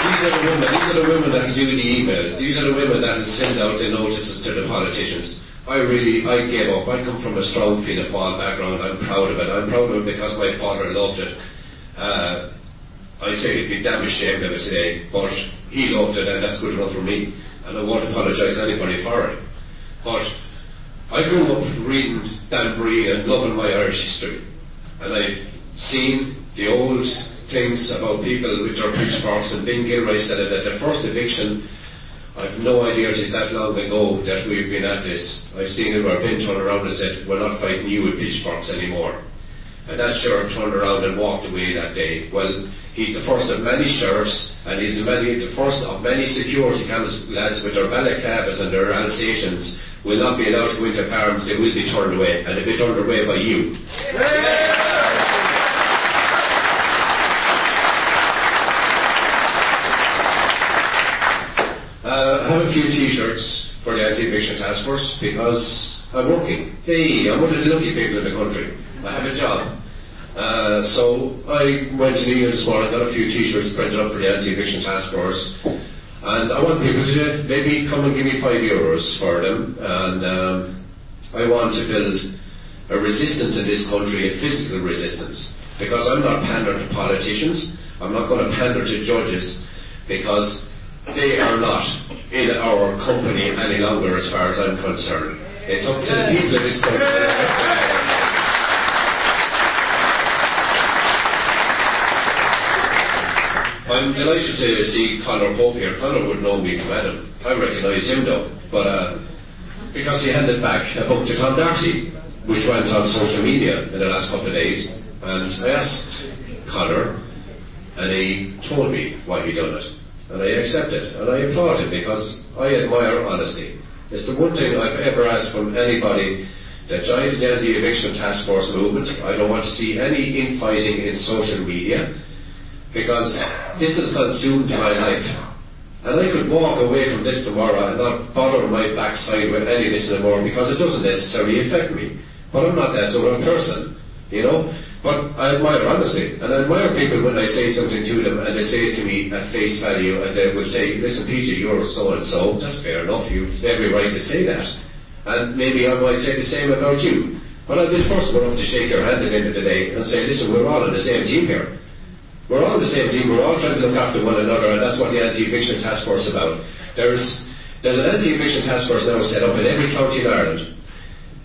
S11: These are the women, these are the women that do the emails. These are the women that send out the notices to the politicians. I really, I gave up. I come from a strong Fianna Fáil background. I'm proud of it. I'm proud of it because my father loved it. Uh, I say he'd be damn ashamed of it today, but he loved it and that's good enough for me. And I won't apologise to anybody for it. But I grew up reading Dan Breen and loving my Irish history. And I've seen the old things about people with their pitchforks and Ben Gilroy said it at the first eviction I've no idea it is that long ago that we've been at this. I've seen it where Ben turned around and said, we're not fighting you with pitchforks anymore. And that sheriff turned around and walked away that day. Well, he's the first of many sheriffs, and he's the, many, the first of many security lads with their balaclavas and their Alsatians will not be allowed to go into farms, they will be turned away, and they'll be turned away by you. Uh, I have a few t-shirts for the anti-eviction task force because I'm working. Hey, I'm one of the lucky people in the country. I have a job. Uh, so I went to New Year this morning, got a few t-shirts printed up for the anti-eviction task force, and I want people to maybe come and give me five euros for them, and um, I want to build a resistance in this country, a physical resistance, because I'm not pandering to politicians, I'm not going to pander to judges, because they are not in our company any longer as far as I'm concerned. It's up to the people of this country. I'm delighted to see Conor Pope here. Conor would know me from Adam. I recognise him though, but uh, because he handed back a book to Tom Darcy, which went on social media in the last couple of days, and I asked Conor, and he told me why he done it, and I accepted, and I applaud him because I admire honesty. It's the one thing I've ever asked from anybody that joined the anti-eviction task force movement. I don't want to see any infighting in social media because this has consumed my life. And I could walk away from this tomorrow and not bother my backside with any of this anymore because it doesn't necessarily affect me. But I'm not that sort of person, you know. But I admire honesty, and I admire people when I say something to them and they say it to me at face value and they will say, listen Peter, you're so and so, that's fair enough, you've every right to say that. And maybe I might say the same about you. But I'll be the first one up to shake your hand at the end of the day and say, listen, we're all on the same team here. We're all the same team, we're all trying to look after one another, and that's what the anti-eviction task force is about. There's, there's an anti-eviction task force now set up in every county in Ireland.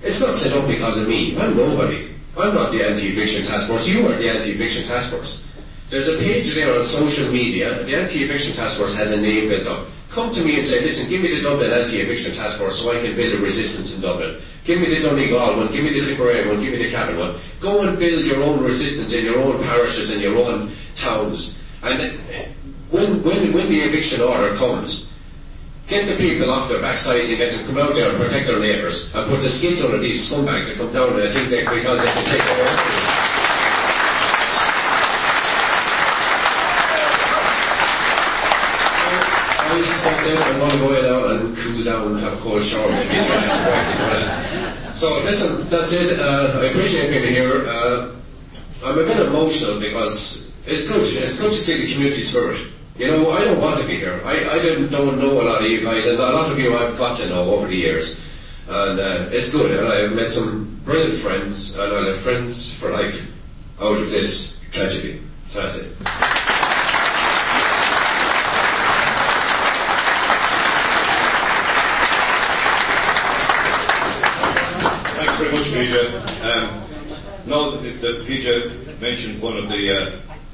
S11: It's not set up because of me. I'm nobody. I'm not the anti-eviction task force. You are the anti-eviction task force. There's a page there on social media. The anti-eviction task force has a name built up. Come to me and say, listen, give me the Dublin anti-eviction task force so I can build a resistance in Dublin. Give me the Donegal one, give me the Tipperary one, give me the Cavan one. Go and build your own resistance in your own parishes and your own towns. And when, when, when the eviction order comes, get the people off their backsides and get them to come out there and protect their neighbours and put the skids under these scumbags that come down and I think they, because they can take it. I'm going to go out and cool down have a cold shower. Maybe so listen, that's it. Uh, I appreciate being here. Uh, I'm a bit emotional because it's good. It's good to see the community spirit. You know, I don't want to be here. I, I didn't, don't know a lot of you guys, and a lot of you I've got to know over the years. And uh, it's good, and I've met some brilliant friends, and I'll have friends for life out of this tragedy. So that's it.
S2: Thanks very much, PJ. Um, that PJ mentioned one of the uh,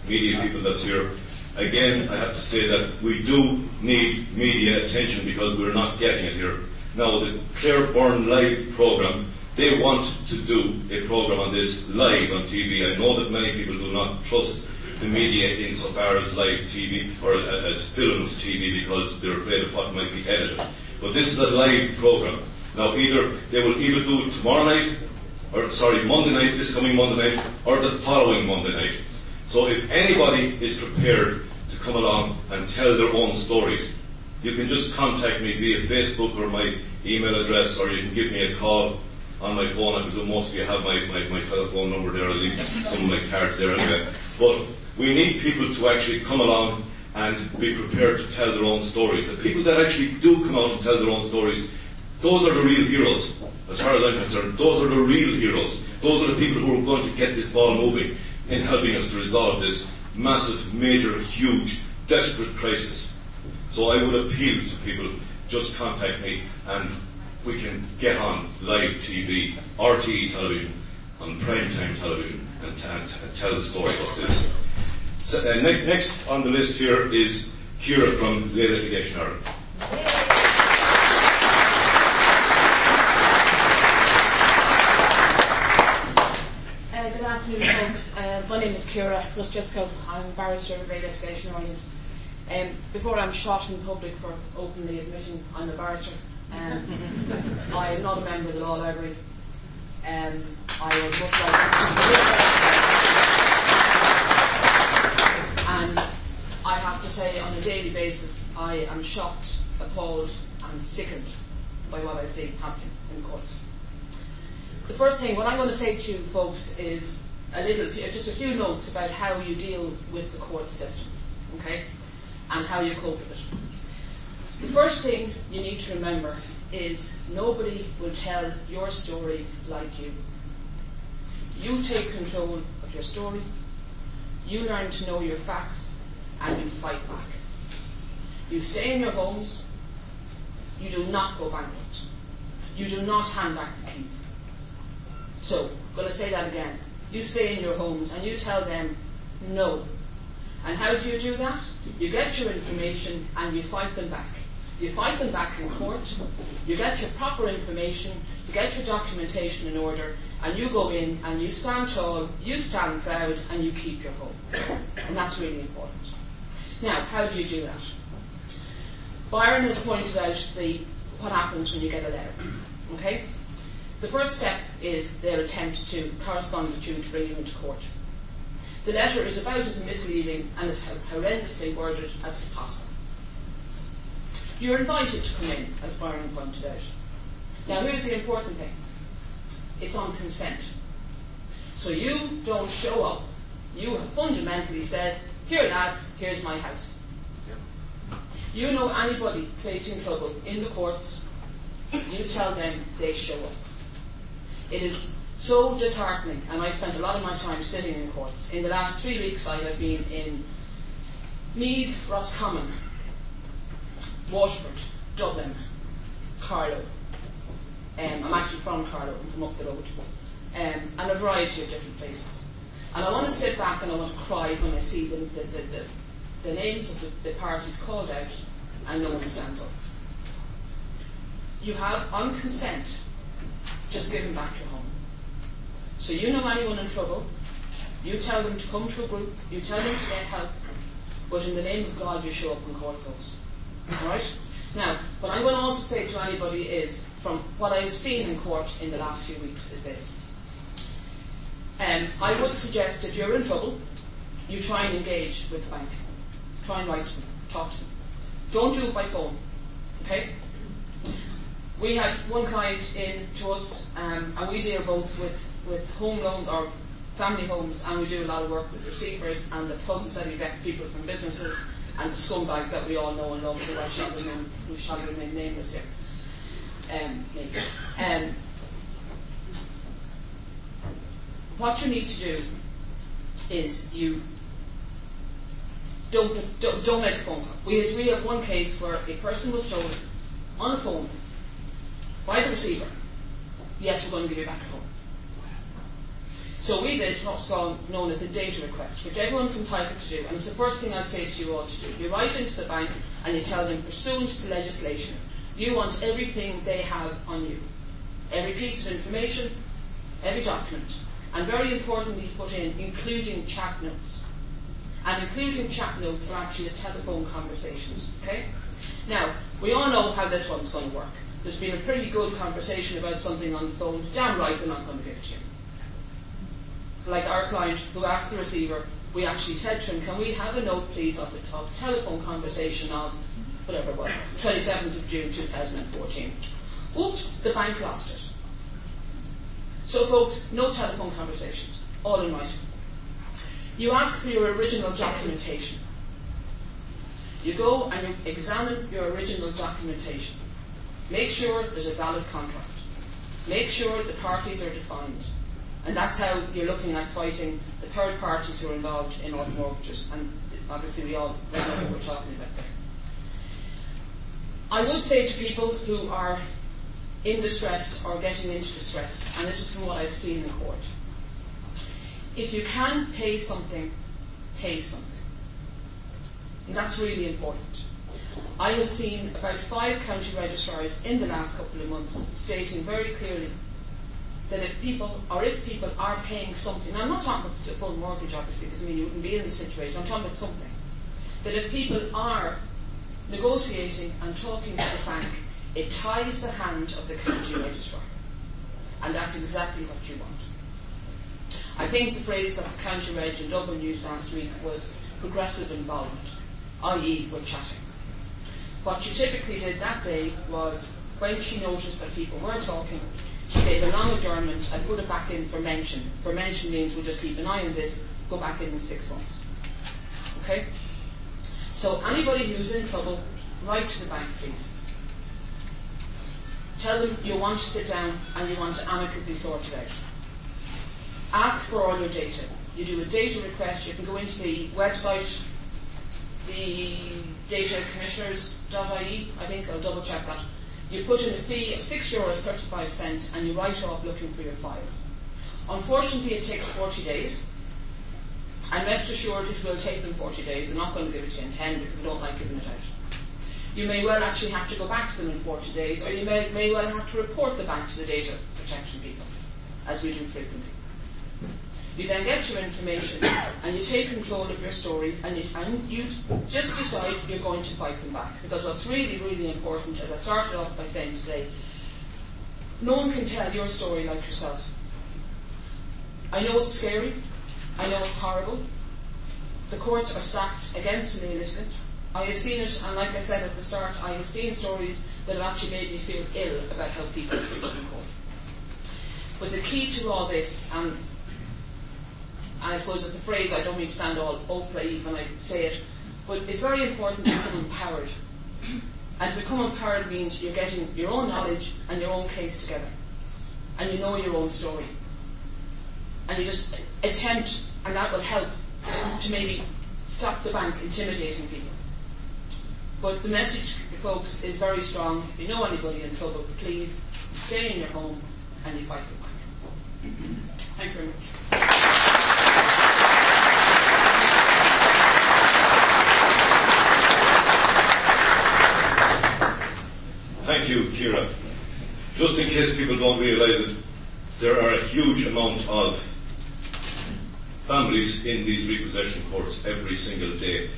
S2: media people that's here, again, I have to say that we do need media attention because we're not getting it here. Now, the Claire Byrne Live program, they want to do a program on this live on TV. I know that many people do not trust the media insofar as live TV or uh, as filmed TV because they're afraid of what might be edited. But this is a live program. Now, either they will either do it tomorrow night, or sorry, Monday night, this coming Monday night, or the following Monday night. So if anybody is prepared to come along and tell their own stories, you can just contact me via Facebook or my email address, or you can give me a call on my phone. I presume most of you have my, my, my telephone number there. I'll leave some of my cards there anyway. But we need people to actually come along and be prepared to tell their own stories. The people that actually do come out and tell their own stories, Those are the real heroes. As far as I'm concerned, those are the real heroes. Those are the people who are going to get this ball moving in helping us to resolve this massive, major, huge, desperate crisis. So I would appeal to people, just contact me and we can get on live TV, RTE television, on prime time television and, t- and t- tell the story about this. So, uh, ne- next on the list here is Kira from Lay Litigation Ireland.
S10: Uh, good afternoon, folks. Uh, my name is Kira Rusjesco. I'm a barrister at Lay Litigation Ireland. Um, before I'm shot in public for openly admitting I'm a barrister, um, I am not a member of the Law Library. Um, I would most like and I have to say on a daily basis I am shocked, appalled and sickened by what I see happening in court. The first thing, what I'm going to say to you folks is a little, just a few notes about how you deal with the court system, okay, and how you cope with it. The first thing you need to remember is nobody will tell your story like you. You take control of your story, you learn to know your facts, and you fight back. You stay in your homes, you do not go bankrupt, you do not hand back the keys. So, going to say that again. You stay in your homes and you tell them no. And how do you do that? You get your information and you fight them back. You fight them back in court, you get your proper information, you get your documentation in order, and you go in and you stand tall, you stand proud, and you keep your home. And that's really important. Now, how do you do that? Byron has pointed out the what happens when you get a letter. Okay? The first step is their attempt to correspond with you to bring you into court. The letter is about as misleading and as horrendously worded as possible. You're invited to come in, as Byron pointed out. Now, here's the important thing it's on consent. So you don't show up. You have fundamentally said, Here, lads, here's my house. You know anybody facing trouble in the courts, you tell them they show up. It is so disheartening, and I spent a lot of my time sitting in courts. In the last three weeks, I have been in Meath, Roscommon, Waterford, Dublin, Carlow. Um, I'm actually from Carlow, I'm from up the road, um, and a variety of different places. And I want to sit back and I want to cry when I see the, the, the, the, the names of the, the parties called out and no one stands up. You have, on consent, just give them back your home. So you know anyone in trouble, you tell them to come to a group, you tell them to get help, but in the name of God you show up in court, folks. Alright? Now, what going to also say to anybody is, from what I've seen in court in the last few weeks, is this. Um, I would suggest if you're in trouble, you try and engage with the bank. Try and write to them, talk to them. Don't do it by phone. Okay? We had one client in to us, um, and we deal both with, with home loan or family homes, and we do a lot of work with receivers and the thugs that evict people from businesses and the scumbags that we all know and love, who shall remain, who shall remain nameless here. Um. Um, what you need to do is you don't, don't, don't make a phone call. We, we have one case where a person was told on a phone by the receiver, yes, we're going to give you back your home. So we did what's known as a data request, which everyone's entitled to do, and it's the first thing I'd say to you all to do. You write into the bank and you tell them, pursuant to legislation, you want everything they have on you. Every piece of information, every document, and very importantly, put in including chat notes. And including chat notes are actually telephone conversations. Okay? Now, we all know how this one's going to work. There's been a pretty good conversation about something on the phone. Damn right, they're not going to give it to you. Like our client who asked the receiver, we actually said to him, "Can we have a note, please, of the top telephone conversation of whatever it was, 27th of June 2014." Oops, the bank lost it. So, folks, no telephone conversations, all in writing. You ask for your original documentation. You go and you examine your original documentation. Make sure there's a valid contract. Make sure the parties are defined. And that's how you're looking at fighting the third parties who are involved in auto mortgages. And obviously we all know what we're talking about there. I would say to people who are in distress or getting into distress, and this is from what I've seen in court, if you can pay something, pay something. And that's really important. I have seen about five county registrars in the last couple of months stating very clearly that if people, or if people are paying something, I'm not talking about the full mortgage obviously, because I mean you wouldn't be in this situation, I'm talking about something, that if people are negotiating and talking to the bank, it ties the hand of the county registrar. And that's exactly what you want. I think the phrase that the County Reg in Dublin used last week was progressive involvement, i.e. we're chatting. What she typically did that day was when she noticed that people were talking, she gave a long adjournment and put it back in for mention. For mention means we'll just keep an eye on this, go back in in six months. Okay? So anybody who's in trouble, write to the bank please. Tell them you want to sit down and you want to amicably sort it out. Ask for all your data. You do a data request, you can go into the website, the datacommissioners.ie, I think, I'll double check that. You put in a fee of €6 euros 35 cents and you write off looking for your files. Unfortunately, it takes 40 days. And rest assured it will take them 40 days. I'm not going to give it to you in 10 because I don't like giving it out. You may well actually have to go back to them in 40 days, or you may, may well have to report the bank to the data protection people, as we do frequently. You then get your information and you take control of your story and you, and you just decide you're going to fight them back. Because what's really, really important, as I started off by saying today, no one can tell your story like yourself. I know it's scary. I know it's horrible. The courts are stacked against me a little. I have seen it, and like I said at the start, I have seen stories that have actually made me feel ill about how people are treated in court. But the key to all this, and, and I suppose it's a phrase I don't mean to sound all Oprah when I say it, but it's very important to become empowered. And to become empowered means you're getting your own knowledge and your own case together. And you know your own story. And you just attempt, and that will help to maybe stop the bank intimidating people. But the message, folks, is very strong. If you know anybody in trouble, please stay in your home and you fight the bank. Thank you very much.
S2: You, Kira. Just in case people don't realise it, there are a huge amount of families in these repossession courts every single day.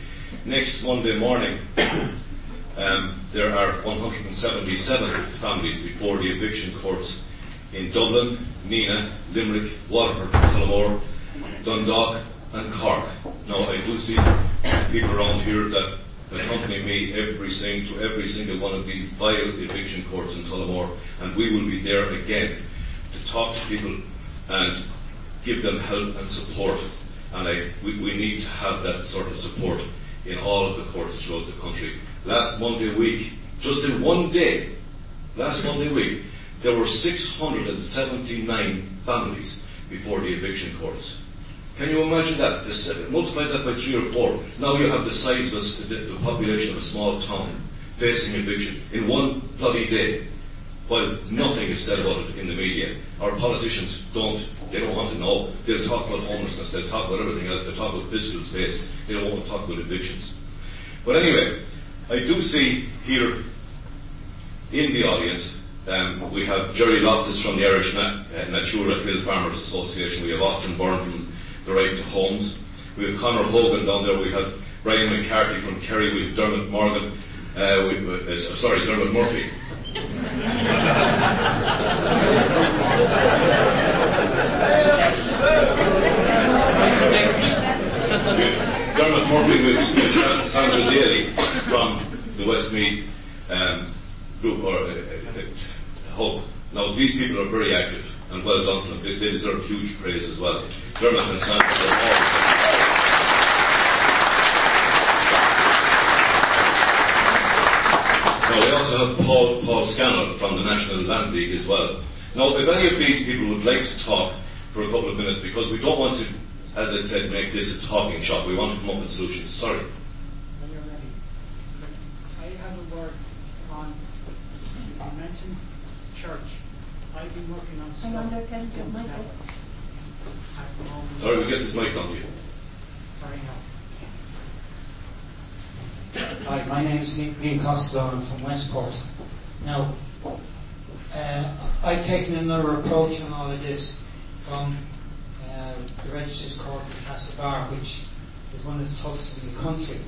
S2: Next Monday morning, um, there are 177 families before the eviction courts in Dublin, Nenagh, Limerick, Waterford, Tullamore, Dundalk and Cork. Now I do see people around here that accompany me every sing to every single one of these vile eviction courts in Tullamore and we will be there again to talk to people and give them help and support. And I, we, we need to have that sort of support in all of the courts throughout the country. Last Monday week, just in one day, last Monday week, there were 679 families before the eviction courts. Can you imagine that? This, multiply that by three or four. Now you have the size of the, the population of a small town facing eviction in one bloody day. While nothing is said about it in the media. Our politicians don't, they don't want to know. They'll talk about homelessness, they'll talk about everything else, they'll talk about fiscal space, they don't want to talk about evictions. But anyway, I do see here in the audience, um, we have Jerry Loftus from the Irish uh, Natura Hill Farmers Association, we have Austin Byrne from the Right to Homes, we have Conor Hogan down there, we have Brian McCarthy from Kerry, we have Dermot Morgan, uh, we, uh, sorry, Dermot Murphy. Dermot Murphy with, with Sandra Daly from the Westmeath um, group or uh, uh, Hope. Now these people are very active and well done to them. They, they deserve huge praise as well. Dermot and all Now, we also have Paul, Paul Scannell from the National Land League as well. Now, if any of these people would like to talk for a couple of minutes, because we don't want to, as I said, make this a talking shop, we want to come up with solutions. Sorry.
S12: When you're ready. I have a word on, you mentioned church. I've been working on stuff.
S13: Hang on there, Ken, mic up.
S12: At the moment.
S2: Sorry, we'll get this mic down to you.
S12: Sorry, no.
S14: Hi, my name is Ian Costello. I'm from Westport. Now, uh, I've taken another approach on all of this from uh, the Registrar's Court in Castlebar, which is one of the toughest in the country.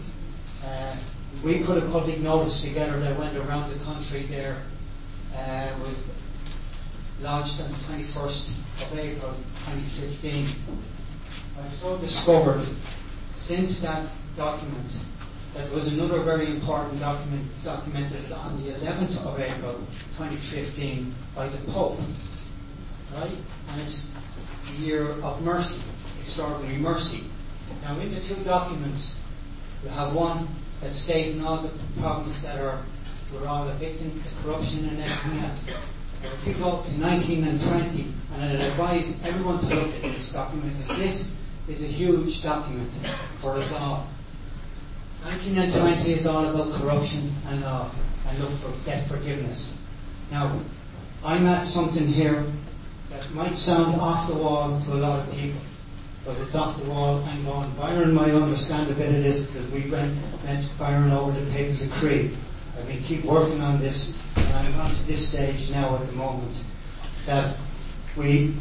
S14: Uh, we put a public notice together that went around the country there, uh, was lodged on the 21st of April 2015. I've so discovered since that document that was another very important document documented on the 11th of April 2015 by the Pope, right? And it's the year of mercy, extraordinary mercy. Now, in the two documents, we have one that's stating all the problems that are we're all a victim to corruption and everything else. You go to 19 and 20, and I'd advise everyone to look at this document because this is a huge document for us all. 19 and 20 is all about corruption and law and look for debt forgiveness. Now, I'm at something here that might sound off the wall to a lot of people, but it's off the wall. I'm going, Byron might understand a bit of this because we went, went Byron over the paper decree. And we keep working on this, I'm to this stage now at the moment, that we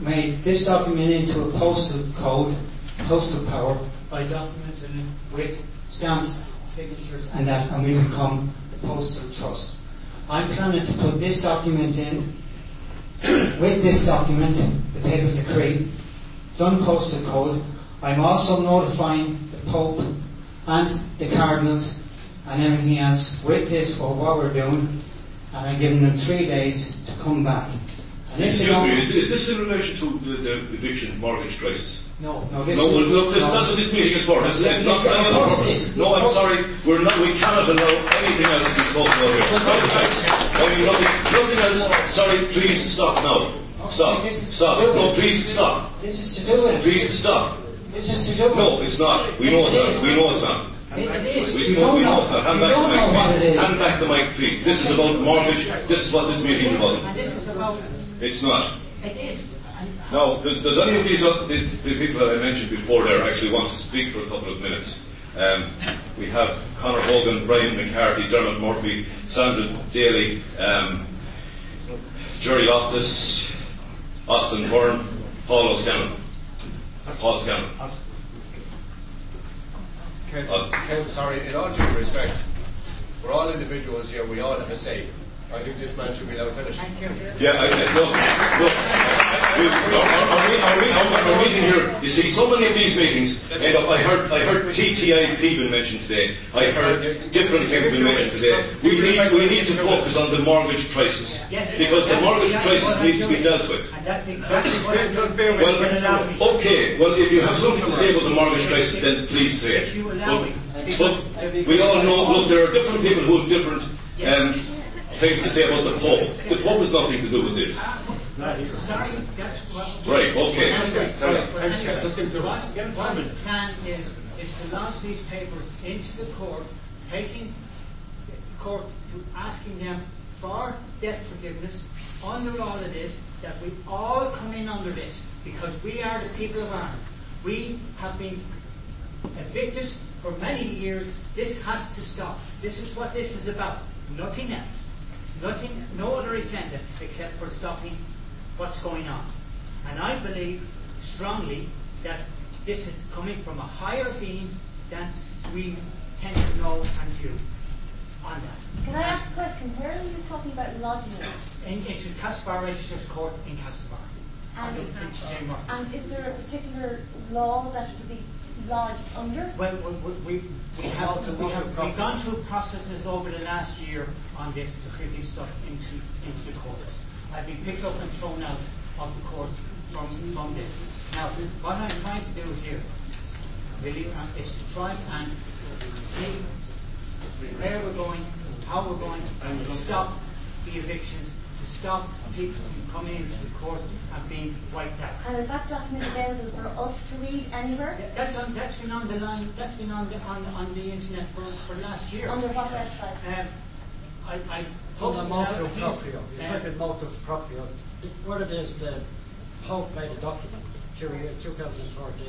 S14: made this document into a postal code, postal power, by documenting it with stamps, signatures, and that, and we become the postal trust. I'm planning to put this document in with this document, the paper decree, done postal code. I'm also notifying the Pope and the Cardinals and everything else with this for what we're doing, and I'm giving them three days to come back.
S2: Excuse me, is, is this in relation to the, the eviction mortgage crisis?
S14: no, no, this
S2: No, well, look, this,
S14: no.
S2: that's what this meeting is for. It's, it's not any other purpose. No, I'm sorry, we're not, we cannot allow anything else to be spoken about here. I mean, nothing, nothing else. Sorry, please stop now. Stop. Stop. No, please stop.
S14: This is to do it.
S2: Please stop.
S14: This is to do it.
S2: No, it's not. We know it's not. We know it's not.
S14: It, is.
S2: We
S14: don't
S2: we know. Hand back the mic, please. Hand back the mic, please. This is about mortgage. This is what this meeting is about.
S12: This is about,
S2: It's not.
S12: it is.
S2: Now, does, does any of these, the, the people that I mentioned before there actually want to speak for a couple of minutes? Um, we have Conor Hogan, Brian McCarthy, Dermot Murphy, Sandra Daly, um, Jerry Loftus, Austin Byrne, Paul O'Scanlan. Paul Scanlon.
S15: Ken, uh, sorry, in all due respect, we're all individuals here, we all have a say. I think this man should be now finished. Thank you.
S2: Yeah, I said, look, look, we, our, meeting here, you see, so many of these meetings end up, I heard, I heard TTIP been mentioned today, I heard different things been mentioned today. We need, we need to focus on the mortgage crisis, because the mortgage crisis needs to be dealt with.
S12: and that's exactly what I'm doing.
S2: Well, okay, well, if you have something to say about the mortgage crisis, then please say it. But, but we all know, look, there are different people who have different um, things to say about the Pope. The Pope has nothing to do with this. Right, okay.
S15: Sorry.
S12: What, plan is, is to launch these papers into the court, taking the court to asking them for debt forgiveness under all of this, that we all come in under this, because we are the people of Ireland. We have been evicted for many years. This has to stop. This is what this is about. Nothing else. Nothing, no other agenda except for stopping what's going on. And I believe strongly that this is coming from a higher being than we tend to know and do on that.
S13: Can I ask a question? Where are you talking about lodging it?
S12: In, it's the Castlebar Registrar's Court in Castlebar.
S13: And,
S12: I don't think it's anymore.
S13: and is there a particular law that would be lodged under?
S12: Well, we, we, we have, we have, we've gone through processes over the last year on this to clear this stuff into, into the courts. I've been picked up and thrown out of the courts from, from this. Now, what I'm trying to do here, really, uh, is to try and see where we're going how we're going to stop the evictions, to stop people from coming into the court and being wiped out.
S13: And is that document available for us to read anywhere?
S12: That's on, that's been on the line, that's been on the, on, on the internet for, for last year.
S13: Under what website?
S12: Um, I, I
S4: From the
S12: posted
S4: motive
S12: out-
S4: proprio. You
S12: uh,
S4: type in motu proprio. What it is, the Pope made a document during 2014.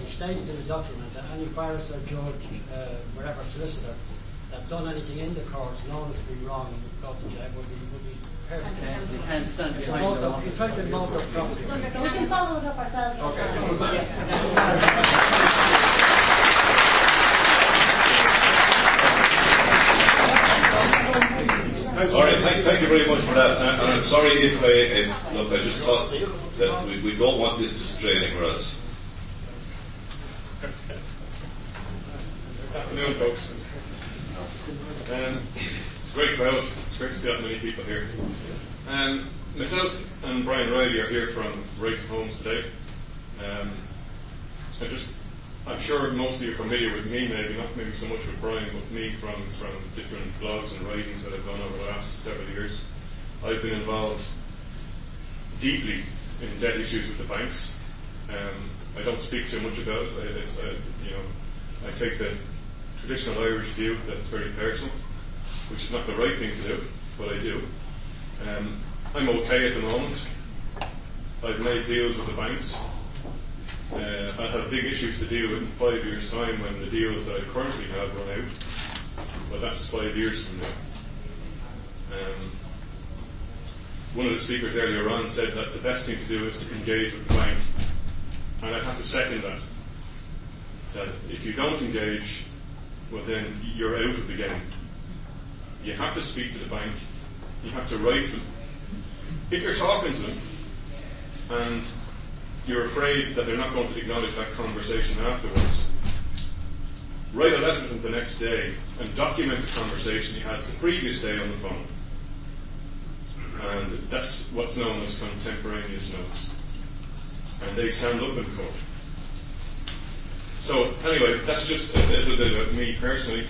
S4: He states in the document that any barrister, judge, uh, whatever solicitor that done anything in the court known to be wrong and would go to jail would be, would be perfect.
S16: You can't stand behind the
S4: motive, you type in motu proprio.
S13: So we can follow it up ourselves.
S2: All right, thank, thank you very much for that. And, and I'm sorry if I, if, look, I just thought that we, we don't want this to stray anywhere else.
S17: Good Afternoon, folks. Um, it's a great crowd. It's great to see that many people here. Um, myself and Brian Riley are here from Right Homes today. Um, I just, I'm sure most of you are familiar with me, maybe not maybe so much with Brian, but me from from different blogs and writings that I've done over the last several years. I've been involved deeply in debt issues with the banks. Um, I don't speak too much about it. I- you know, I take the traditional Irish view that it's very personal, which is not the right thing to do, but I do. Um, I'm okay at the moment. I've made deals with the banks. Uh, I have big issues to deal with in five years' time when the deals that I currently have run out. But that's five years from now. Um, one of the speakers earlier on said that the best thing to do is to engage with the bank. And I'd have to second that. That if you don't engage, well then you're out of the game. You have to speak to the bank. You have to write them. If you're talking to them and you're afraid that they're not going to acknowledge that conversation afterwards, write a letter to them the next day and document the conversation you had the previous day on the phone. And that's what's known as contemporaneous notes. And they stand up in court. So anyway, that's just a little bit about me personally.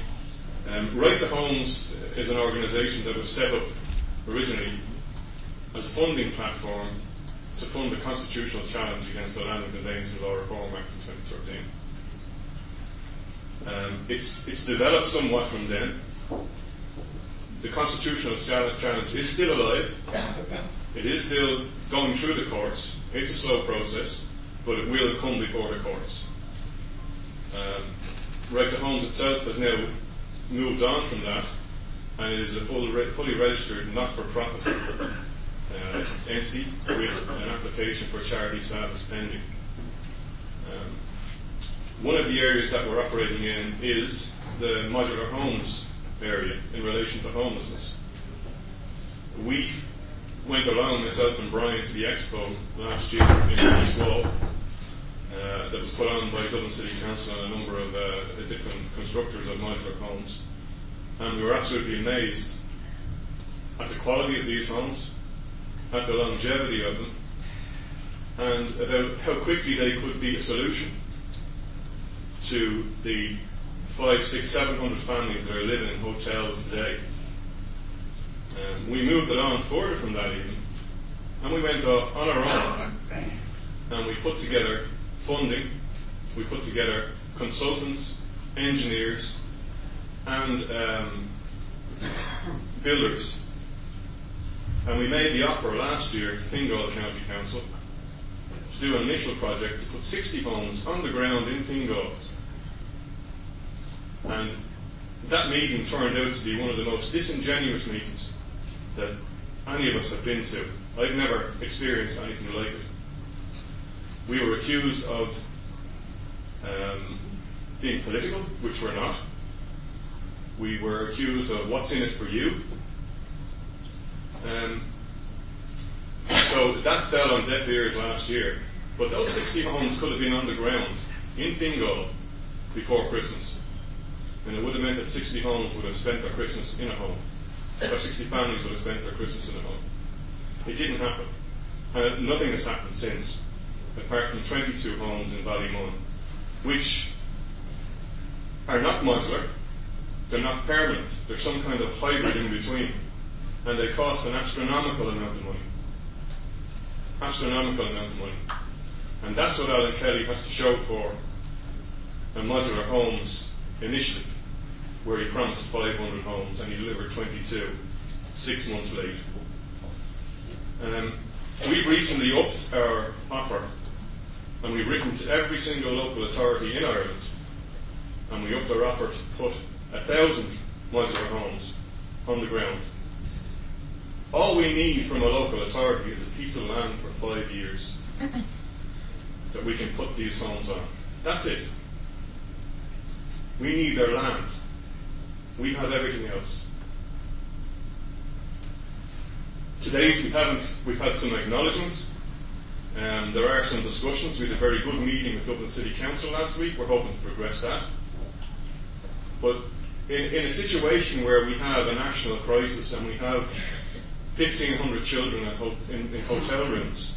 S17: Um, right to Homes is an organisation that was set up originally as a funding platform to fund the constitutional challenge against the Land and Conveyancing Law Reform Act of 2013. Um, it's, it's developed somewhat from then. The constitutional challenge is still alive. It is still going through the courts. It's a slow process, but it will come before the courts. Um, right to Homes itself has now moved on from that, and it is a full, fully registered not-for-profit uh, entity with an application for charity status pending. Um, one of the areas that we're operating in is the modular homes area in relation to homelessness. We went along, myself and Brian, to the expo last year in East Wall uh, that was put on by Dublin City Council and a number of uh, different constructors of modular homes. And we were absolutely amazed at the quality of these homes, at the longevity of them, and about how quickly they could be a solution to the five, six, seven hundred families that are living in hotels today. Um, we moved it on further from that even, and we went off on our own, and we put together funding, we put together consultants, engineers, and um, builders. And we made the offer last year to Fingal County Council to do an initial project to put 60 homes on the ground in Fingal. And that meeting turned out to be one of the most disingenuous meetings that any of us have been to. I've never experienced anything like it. We were accused of um, being political, which we're not. We were accused of what's in it for you. Um, so that fell on deaf ears last year. But those 60 homes could have been on the ground in Fingal before Christmas. And it would have meant that 60 homes would have spent their Christmas in a home. Or 60 families would have spent their Christmas in a home. It didn't happen. And nothing has happened since, apart from 22 homes in Ballymun, which are not modular, They're not permanent. They're some kind of hybrid in between. And they cost an astronomical amount of money. Astronomical amount of money. And that's what Alan Kelly has to show for a modular homes initiative, where he promised 500 homes and he delivered 22, six months late. Um, we recently upped our offer and we've written to every single local authority in Ireland and we upped our offer to put a thousand modular homes on the ground. All we need from a local authority is a piece of land for five years that we can put these homes on. That's it. We need their land. We have everything else. To date, we haven't. We've had some acknowledgements. Um, there are some discussions. We had a very good meeting with Dublin City Council last week. We're hoping to progress that. But in, in a situation where we have a national crisis and we have 1,500 children ho- in, in hotel rooms,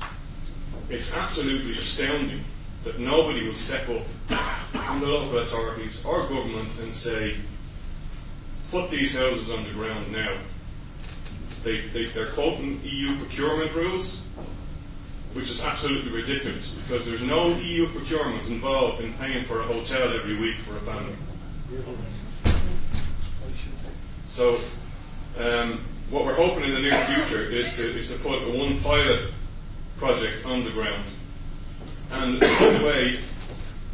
S17: it's absolutely astounding that nobody will step up from the local authorities or government and say, put these houses on the ground now. They, they, they're quoting EU procurement rules, which is absolutely ridiculous because there's no EU procurement involved in paying for a hotel every week for a family. So, um, what we're hoping in the near future is to, is to put a one pilot project on the ground. And by the way,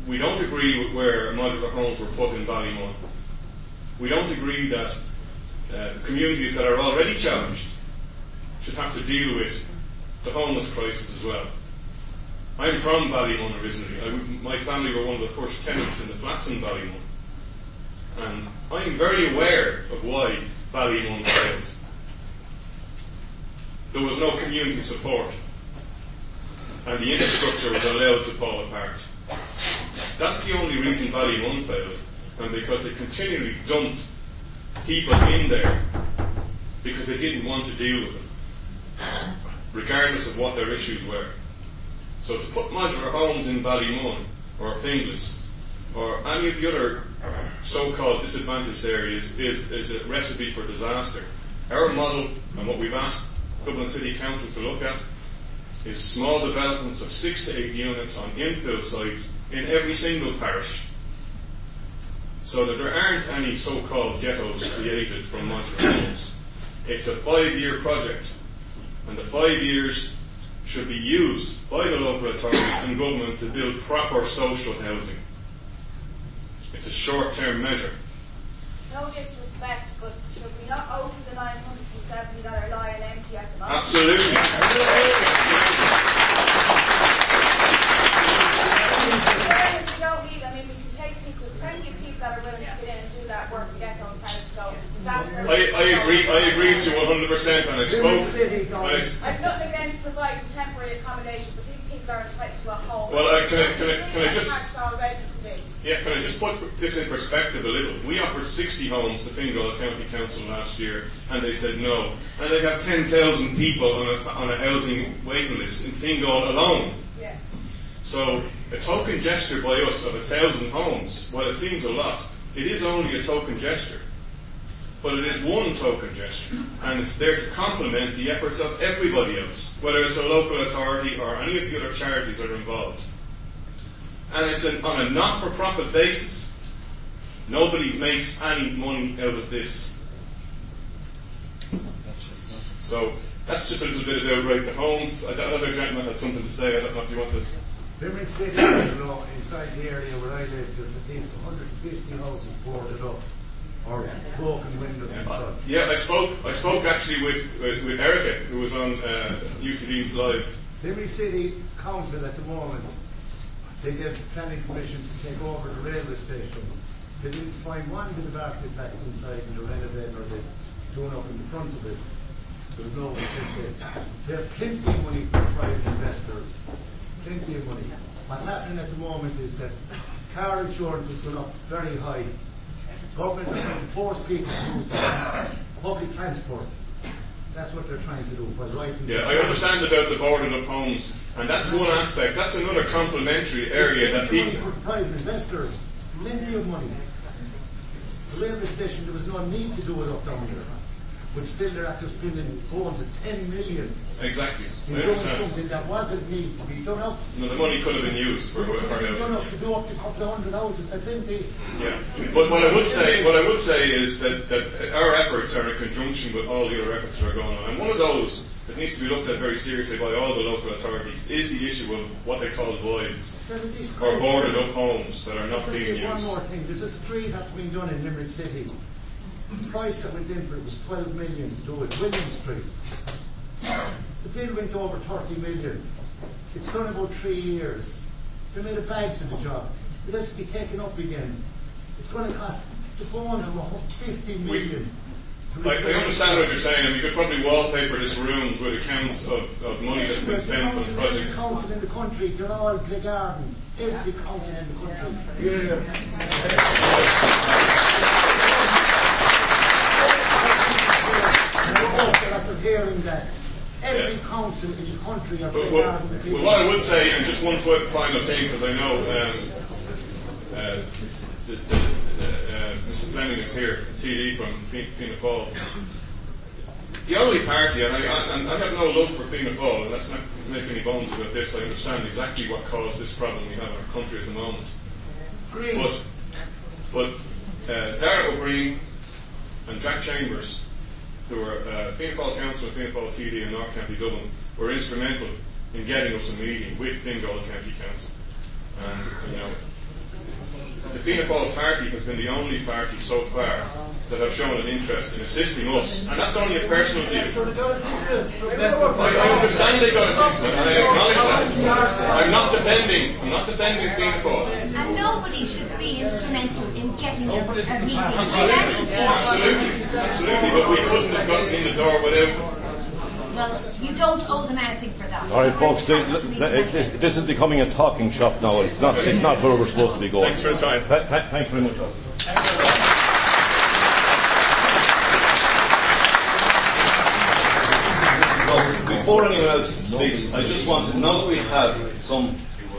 S17: we don't agree with where modular homes were put in Ballymun. We don't agree that uh, communities that are already challenged should have to deal with the homeless crisis as well. I'm from Ballymun originally. I, my family were one of the first tenants in the flats in Ballymun. And I'm very aware of why Ballymun failed. There was no community support. And the infrastructure was allowed to fall apart. That's the only reason Ballymun failed. And because they continually dumped people in there because they didn't want to deal with them, regardless of what their issues were. So to put modular homes in Ballymun or Finglas or any of the other so-called disadvantaged areas is, is a recipe for disaster. Our model and what we've asked Dublin City Council to look at is small developments of six to eight units on infill sites in every single parish so that there aren't any so-called ghettos created from modular homes. It's a five-year project and the five years should be used by the local authorities and government to build proper social housing. It's a short-term measure.
S16: No disrespect, but should we not open the 970 that are lying empty at the moment?
S17: Absolutely.
S16: Fairness, we don't need, I mean, we can take people, plenty of people that are willing to get in and do that work to get those houses going. So that's where
S17: I, I agree. I agree with you 100, percent and I spoke. I,
S16: I've nothing against providing temporary accommodation, but these people are entitled to a home.
S17: Well, uh, can I- can I- can I just-
S16: already to this.
S17: Yeah, can I just put this in perspective a little? We offered 60 homes to Fingal County Council last year, and they said no. And they have 10,000 people on a, on a housing waiting list in Fingal alone.
S16: Yeah.
S17: So a token gesture by us of a thousand homes, while it seems a lot, it is only a token gesture. But it is one token gesture, and it's there to complement the efforts of everybody else, whether it's a local authority or any of the other charities that are involved. And it's an, on a not-for-profit basis. Nobody makes any money out of this. So that's just a little bit about right to homes. Another gentleman had something to say. I don't know if you want to.
S18: Limerick City, you know, inside the area where I live, there's at least 150 houses boarded up or broken windows and such.
S17: Yeah, I spoke. I spoke actually with with, with Erica, who was on uh, UTV Live.
S18: Limerick City Council at the moment, they get planning permission to take over the railway station. They didn't find one bit of artifacts inside and they're renovating or they torn up in the front of it. There's no They have plenty of money for private investors. Plenty of money. What's happening at the moment is that car insurance has gone up very high. Government is trying to force people to use public transport. That's what they're trying to do. Writing
S17: Yeah, I understand about the boarded of homes, and that's one aspect. That's another complementary area that people.
S18: For private investors, plenty of money. The railway station, there was no need to do it up down there. But still, they're after spending going to 10 million
S17: Exactly.
S18: doing
S17: understand.
S18: something that wasn't need to be done up.
S17: No, the money could have been used for, for
S18: Done
S17: housing.
S18: up to do up to a couple of hundred houses, that's empty.
S17: Yeah, but what I would say, what I would say is that, that our efforts are in conjunction with all the other efforts that are going on. And one of those that needs to be looked at very seriously by all the local authorities is the issue of what they call voids or boarded up homes that are not
S18: Just
S17: being
S18: used. One more thing, there's a street that's been done in Limerick City. The price that went in for it was 12 million to do it, William Street. The bill went over 30 million. It's done about three years. They made a bag to the job. It has to be taken up again. It's going to cost the bones of a hu- 50 million. to
S17: I, I understand what you're saying, and we could probably wallpaper this room with accounts of, of money that's been spent on
S18: Every
S17: projects.
S18: council in the country, they're all the garden. Every council in the country. I hope that after hearing that, every council in the country are
S17: But
S18: the
S17: what, well, what I would say, and just one quick final thing, because I know um, uh, the, the, uh, Mrs. Fleming is here, TD from Fi- Fianna Fáil. The only party, and I, and I have no love for Fianna Fáil, and let's not make any bones about this, I understand exactly what caused this problem we have in our country at the moment.
S18: Green.
S17: But, but uh, Darragh O'Brien and Jack Chambers, who were uh, Fianna Council and Fianna Fáil TD in North County Dublin, were instrumental in getting us a meeting with Fingal County Council. And, you know, the Fianna Fáil party has been the only party so far that have shown an interest in assisting us, and that's only a personal view. I, understand they got it, and I acknowledge that. I'm not defending, I'm not defending Fianna Fáil.
S19: And nobody should be instrumental in getting a, a meeting.
S17: Absolutely, absolutely, absolutely, but we couldn't have gotten in the door without.
S19: Well, you don't owe them anything for that.
S2: All right, folks, this, this, this is becoming a talking shop now. It's not, it's not where we're supposed to be going.
S17: Thanks for the time.
S2: Th- th- thanks very much. Well, before anyone else speaks, I just want to, now that we have some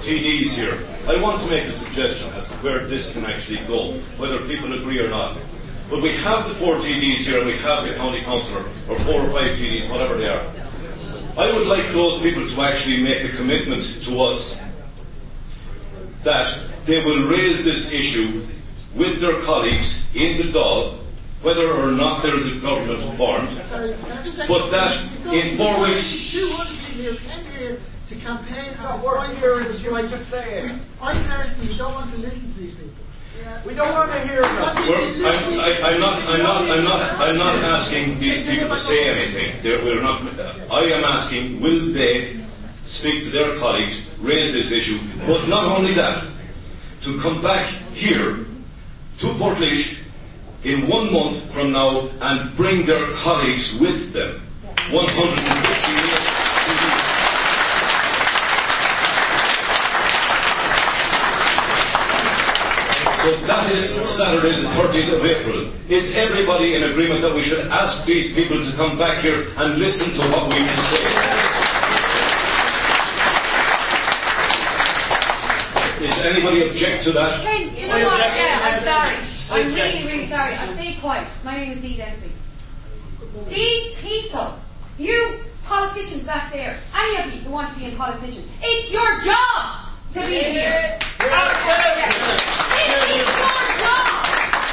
S2: TDs here, I want to make a suggestion as to where this can actually go, whether people agree or not. But we have the four TDs here and we have the county councillor, or four or five TDs, whatever they are. I would like those people to actually make a commitment to us that they will raise this issue with their colleagues in the Dáil, whether or not there is a government formed, but that in four weeks,
S20: 200 people who came here to campaign for what you're right to say. I personally don't want to listen to these people. We don't want to hear them.
S2: We're- I'm, I, I'm not, I'm not, I'm not, I'm not asking these people to say anything. They're, we're not, I am asking, will they speak to their colleagues, raise this issue, but not only that, to come back here to Portlaoise in one month from now and bring their colleagues with them. 150 So that is Saturday the 30th of April. Is everybody in agreement that we should ask these people to come back here and listen to what we to say? Is anybody object to that?
S21: Ken, you know what? Yeah, I'm sorry. I'm really, really sorry. I'll stay quiet. My name is Dee Dempsey. These people, you politicians back there, any of you who want to be a politician, it's your job to be here. It is your job.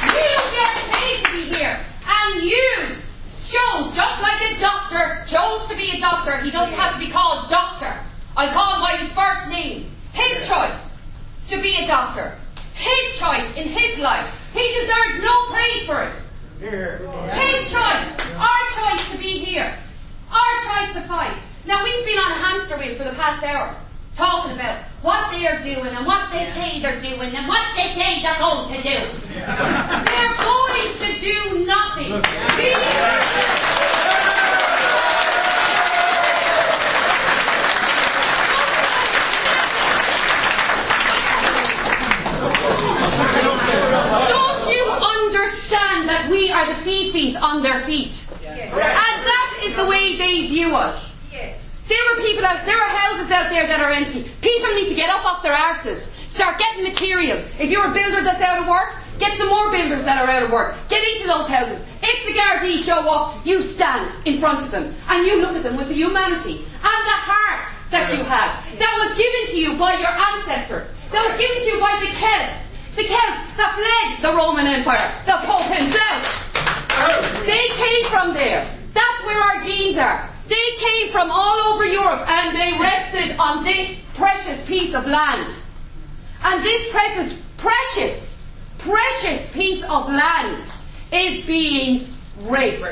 S21: You get paid to be here. And you chose, just like a doctor chose to be a doctor, he doesn't have to be called doctor. I call him by his first name. His choice to be a doctor. His choice in his life. He deserves no praise for it. His choice. Our choice to be here. Our choice to fight. Now we've been on a hamster wheel for the past hour. Talking about what they are doing and what they say they're doing and what they say they're going to do. they're going to do nothing. Don't you understand that we are the feces on their feet? And that is the way they view us. There are people out, there are houses out there that are empty. People need to get up off their arses, start getting material. If you're a builder that's out of work, Get some more builders that are out of work. Get into those houses. If the Gardaí show up, you stand in front of them and you look at them with the humanity and the heart that you have. That was given to you by your ancestors. That was given to you by the Celts. The Celts that fled the Roman Empire. The Pope himself. They came from there. That's where our genes are. They came from all over Europe and they rested on this precious piece of land. And this precious, precious, precious piece of land is being raped.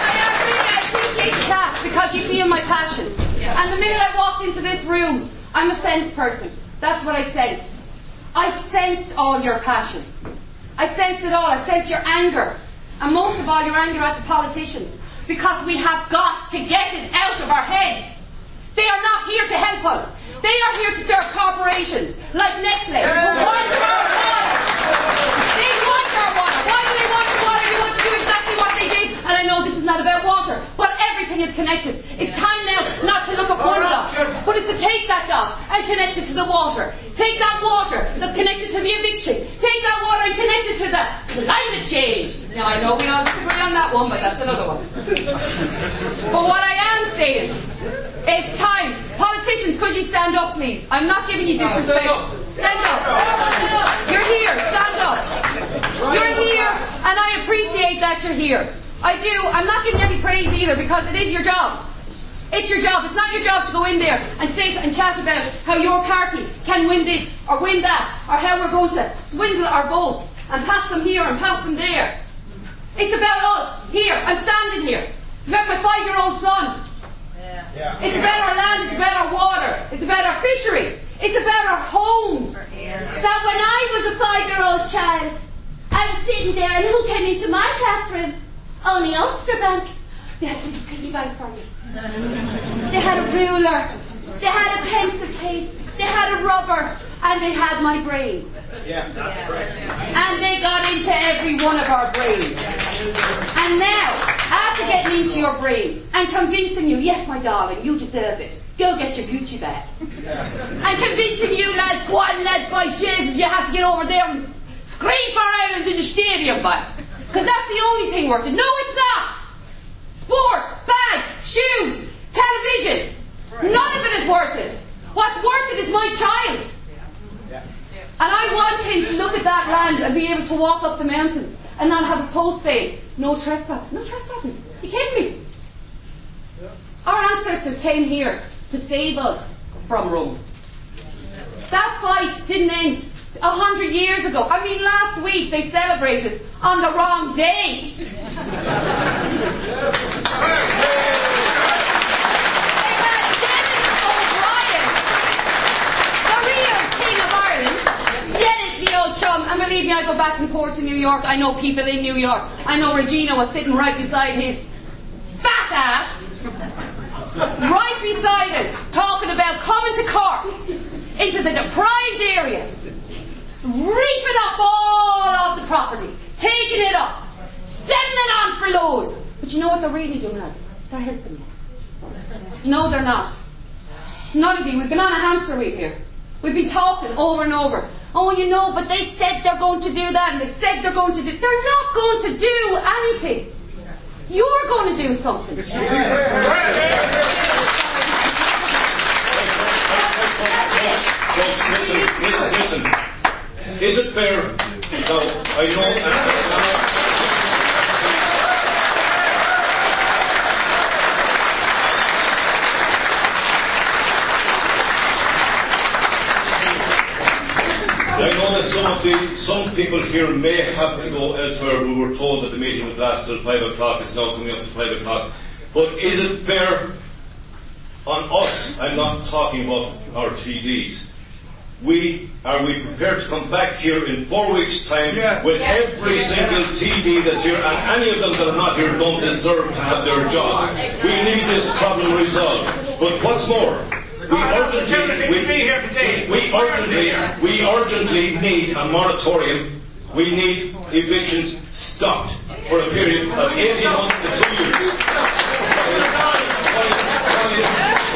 S21: I appreciate the clap because you feel my passion. And the minute I walked into this room, I'm a sense person. That's what I sense. I sensed all your passion. I sensed it all. I sensed your anger. And most of all, your anger at the politicians. Because we have got to get it out of our heads. They are not here to help us. They are here to serve corporations like Nestle, who want our water. And I know this is not about water, but everything is connected. It's time now not to look at one dot, but it's to take that dot and connect it to the water. Take that water that's connected to the eviction. Take that water and connect it to the climate change. Now I know we all disagree on that one, but that's another one. but what I am saying, it's time. Politicians, could you stand up, please? I'm not giving you disrespect. Stand up. You're here. Stand up. You're here, and I appreciate that you're here. I do. I'm not giving you any praise either because it is your job. It's your job. It's not your job to go in there and sit and chat about how your party can win this or win that or how we're going to swindle our votes and pass them here and pass them there. It's about us here. I'm standing here. It's about my five-year-old son. Yeah. It's about our land, it's about our water, it's about our fishery, it's about our homes.
S19: That when I was a five-year-old child, I was sitting there and who came into my classroom? Only Ulster Bank. They had a piggy bank for me. They had a ruler. They had a pencil case. They had a rubber. And they had my brain.
S8: Yeah, that's right.
S21: And they got into every one of our brains. And now, after getting into your brain and convincing you, yes, my darling, you deserve it. Go get your Gucci bag. And convincing you lads, go on lads, by Jesus, you have to get over there and scream for Ireland in the stadium, man. Because that's the only thing worth it. No, it's not. Sport, bag, shoes, television. None of it is worth it. What's worth it is my child. And I want him to look at that land and be able to walk up the mountains and not have a post saying, no trespassing. No trespassing. You kidding me? Our ancestors came here to save us from Rome. That fight didn't end a hundred years ago. I mean, last week they celebrated on the wrong day. chum, and believe me, I go back and forth to New York. I know people in New York. I know Regina was sitting right beside his fat ass, right beside it, talking about coming to Cork into the deprived areas, reaping up all of the property, taking it up, selling it on for loads. But you know what they're really doing, lads? They're helping you. No, they're not. None of you. We've been on a hamster wheel here. We've been talking over and over. Oh, you know, but they said they're going to do that and they said they're going to do... They're not going to do anything. You're going to do something.
S2: Folks, listen, listen, listen. Is it fair? Now, I I know that some of the some people here may have to go elsewhere. We were told that the meeting would last till five o'clock. It's now coming up to five o'clock. But is it fair on us? I'm not talking about our TDs. We are we prepared to come back here in four weeks' time with every single TD that's here, and any of them that are not here don't deserve to have their jobs. We need this problem resolved. But what's more, we urgently, we, we urgently, we urgently need a moratorium. We need evictions stopped for a period of 18 months to two years.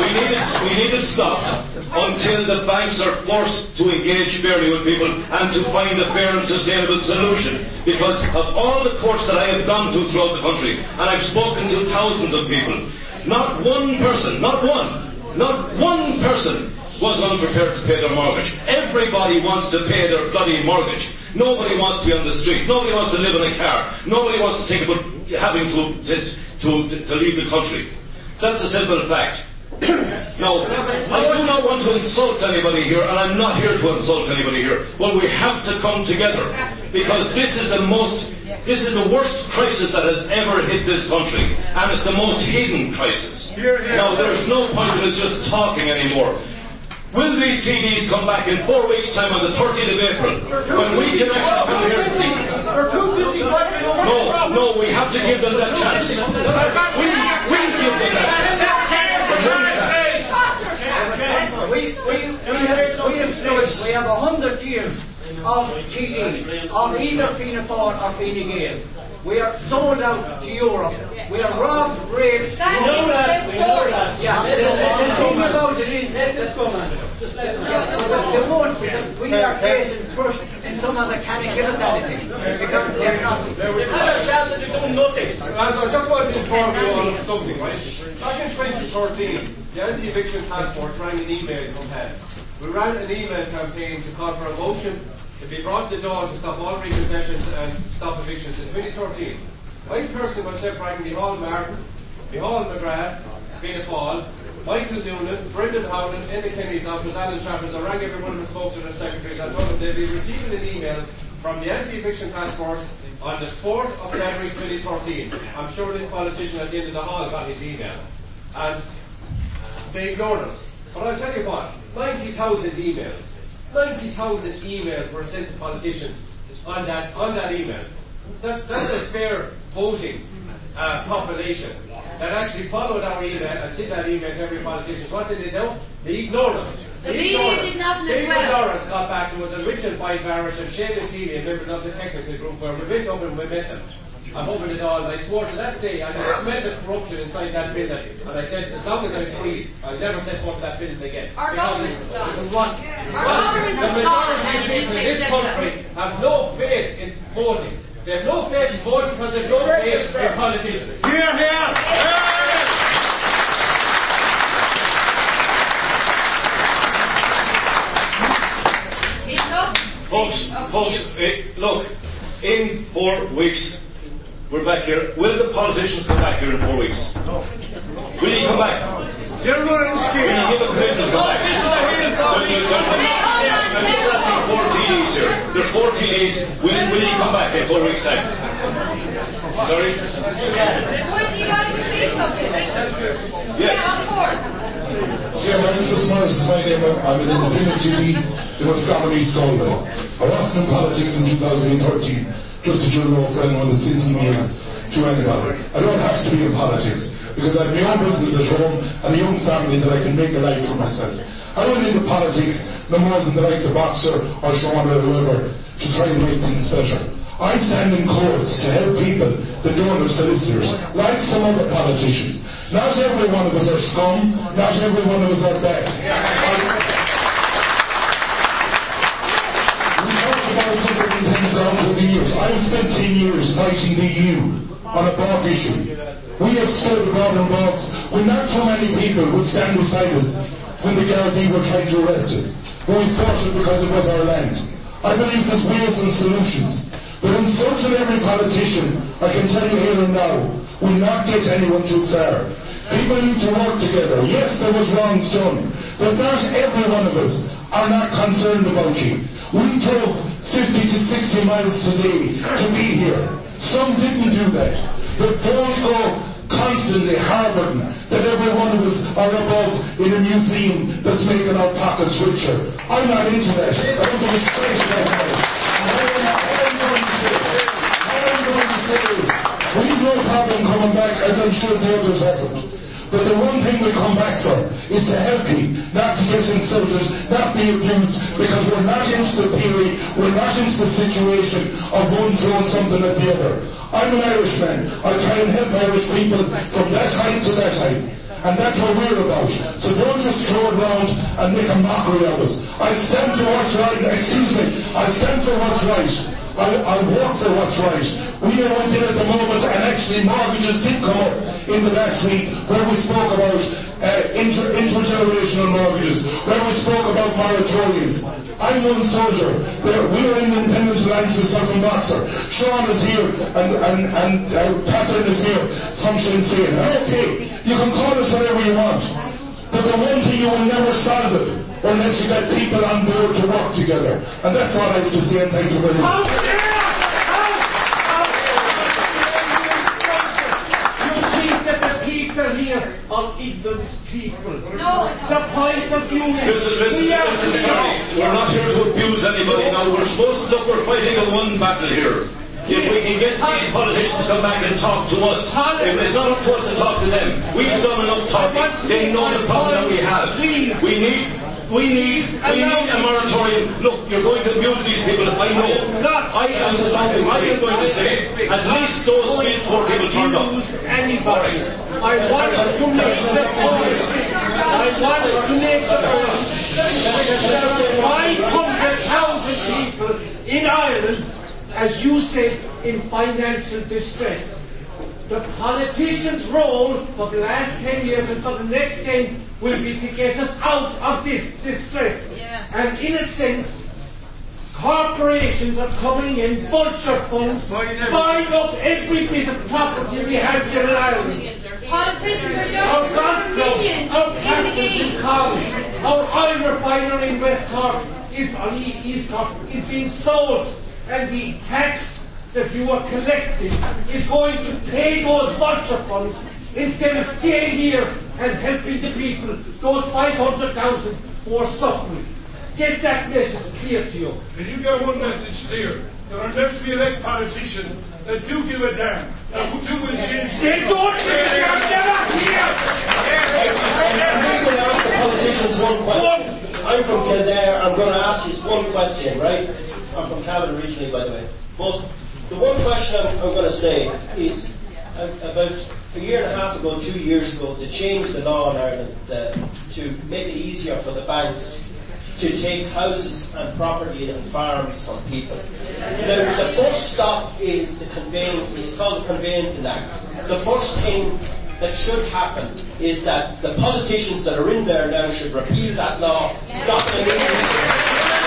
S2: We need it, we need it stopped until the banks are forced to engage fairly with people and to find a fair and sustainable solution. Because of all the courts that I have gone to throughout the country, and I've spoken to thousands of people, not one person, not one, not one person was unprepared to pay their mortgage. Everybody wants to pay their bloody mortgage. Nobody wants to be on the street. Nobody wants to live in a car. Nobody wants to think about having to, to, to, to leave the country. That's a simple fact. Now, I do not want to insult anybody here, and I'm not here to insult anybody here. But we have to come together because this is the most, this is the worst crisis that has ever hit this country, and it's the most hidden crisis. Now, there's no point in us just talking anymore. Will these TDs come back in four weeks' time on the 30th of April when we can actually come here?
S22: They're too busy
S2: No, no, we have to give them that chance. We, we give them that chance. One chance.
S14: We, we, we have, we have stood, we have a hundred years of TD, of either Fianna Fáil or Fine Gael. We are sold out to Europe. We are robbed, raped.
S21: That
S14: We
S21: is
S14: know that.
S21: the story.
S14: Yeah, the, the, the thing about it is, let's go man. Yeah, they won't, because we are facing trust and some of them can't give us anything. Because they're not.
S5: They've had a chance and they've done nothing.
S15: Lads, I just wanted to inform you on something, right? Back in 2013, the anti-eviction task force ran an email from HED. We ran an email campaign to call for a motion to be brought to the door to stop all repossessions and stop evictions in 2013. I personally myself rang Micheál Martin, the Hall McGrath, Fianna Fáil, Michael Noonan, Brendan Howlin, in the Kenny's office, Alan Travis, I rang every one of the spokesmen and secretaries and told them they'd be receiving an email from the anti-eviction task force on the 4th of January 2013. I'm sure this politician at the end of the hall got his email. And they ignored us. But I'll tell you what, 90,000 emails, 90,000 emails were sent to politicians on that, on that email. That's, that's a fair voting uh, population that actually followed our email and sent that email to every politician. What did they do? They ignored us.
S21: The
S15: They
S21: media
S15: ignored us.
S21: did nothing as well.
S15: Norris got back to us and Richard Boyd Barrett and Seamus Healy and members of the technical group where we went up and we met them. I'm open it all and I swore to that day I could smell the corruption inside that building and I said as long as I'm free I'll never set foot in that building again.
S21: Our
S15: Because
S21: government's
S15: it's-
S21: done.
S15: it's a run.
S21: Our
S15: Well,
S21: government's
S15: the
S21: done
S15: majority
S21: and
S15: of
S21: it's
S15: people in this
S21: acceptable.
S15: country have no faith in voting. They have no faith in voting because they have no faith in politicians.
S22: Here, here.
S2: Folks, folks, eh, look, in four weeks, we're back here. Will the politicians come back here in four weeks? Will he come back?
S22: You're running
S2: Will he give a commitment to come back? Will come back? I'm just asking four TDs here. There's four TDs. Will, will he come back in four weeks' time? Sorry?
S21: Would you like to say something?
S2: Yes.
S21: Yeah, of course.
S23: Yeah, my name is Morris is my name. I'm an independent TD in Roscommon East Galway. I wasn't in politics in 2013, just a general friend of the city years to anybody. I don't have to be in politics because I have my own business at home and a young family that I can make a life for myself. I went into politics no more than the likes of Boxer or Sean or whoever to try and make things better. I stand in courts to help people that don't have solicitors, like some other politicians. Not every one of us are scum, not every one of us are bad. We talk about through the years. I've spent 10 years fighting the EU on a bog issue. We have stood above and bogs when not too many people would stand beside us when the Gardaí were trying to arrest us. But we fought it because it was our land. I believe there's ways and solutions. But insulting every politician, I can tell you here and now, will not get anyone too far. People need to work together. Yes, there was wrongs done, but not every one of us are not concerned about you. We drove 50 to 60 miles today to be here. Some didn't do that. But don't go constantly harboring that every one of us are above in a museum that's making our pockets richer. I'm not into that. I don't give a straight about that. All I'm going to say is, we've no problem coming back, as I'm sure the others haven't. But the one thing we come back for is to help you, not to get insulted, not be abused, because we're not into the theory, we're not into the situation of one throwing something at the other. I'm an Irishman. I try and help Irish people from that height to that height. And that's what we're about. So don't just throw it around and make a mockery of us. I stand for what's right. Excuse me. I stand for what's right. I, I work for what's right. We are one there at the moment, and actually mortgages did come up in the last week where we spoke about uh, inter, intergenerational mortgages, where we spoke about moratoriums. I'm one soldier. There, we are in Independent Alliance myself from Boxer. Sean is here, and, and, and uh, Catherine is here from Sinn Féin. Okay, you can call us whatever you want. But the one thing you will never solve it unless you get people on board to work together. And that's all I have to say, and thank you very much.
S24: You think that the people here are ignorant people.
S21: No.
S24: The point of view is...
S2: Listen, listen,
S24: we
S2: listen, sorry. We're not here to abuse anybody now. We're supposed to look, we're fighting a one battle here. If we can get these politicians to come back and talk to us, if it's not up to us to talk to them, we've done enough talking. They know the problem that we have. We need, we need, we need a moratorium. Look, you're going to abuse these people. I know. I am deciding. I am going to say, at least those four people turned up.
S24: anybody. I want to make the point. I want to make the point that there are 500,000 people in Ireland, as you said, in financial distress. The politician's role for the last 10 years and for the next 10 will be to get us out of this distress. And in a sense, corporations are coming in, vulture funds, buying up every bit of property we have here in Ireland.
S21: Politicians are
S24: Our
S21: just
S24: golf clubs, our castles in
S21: game.
S24: Cork, our oil refinery in West Cork is, on East Cork is being sold and the tax that you are collecting is going to pay those vulture funds instead of staying here and helping the people, those 500,000 who are suffering. Get that message clear to you.
S18: And you got one message clear? That unless we elect politicians that do give a damn, that who do will change.
S24: They don't give a damn, they're not here!
S25: I'm just going to ask the politicians one question. I'm from Kildare. I'm going to ask you one question, right? I'm from Cavan originally, by the way. But the one question I'm, I'm going to say is uh, about a year and a half ago, two years ago, they changed the law in Ireland uh, to make it easier for the banks to take houses and property and farms from people. Now, the first stop is the conveyancing. It's called the Conveyancing Act. The first thing that should happen is that the politicians that are in there now should repeal that law, stop the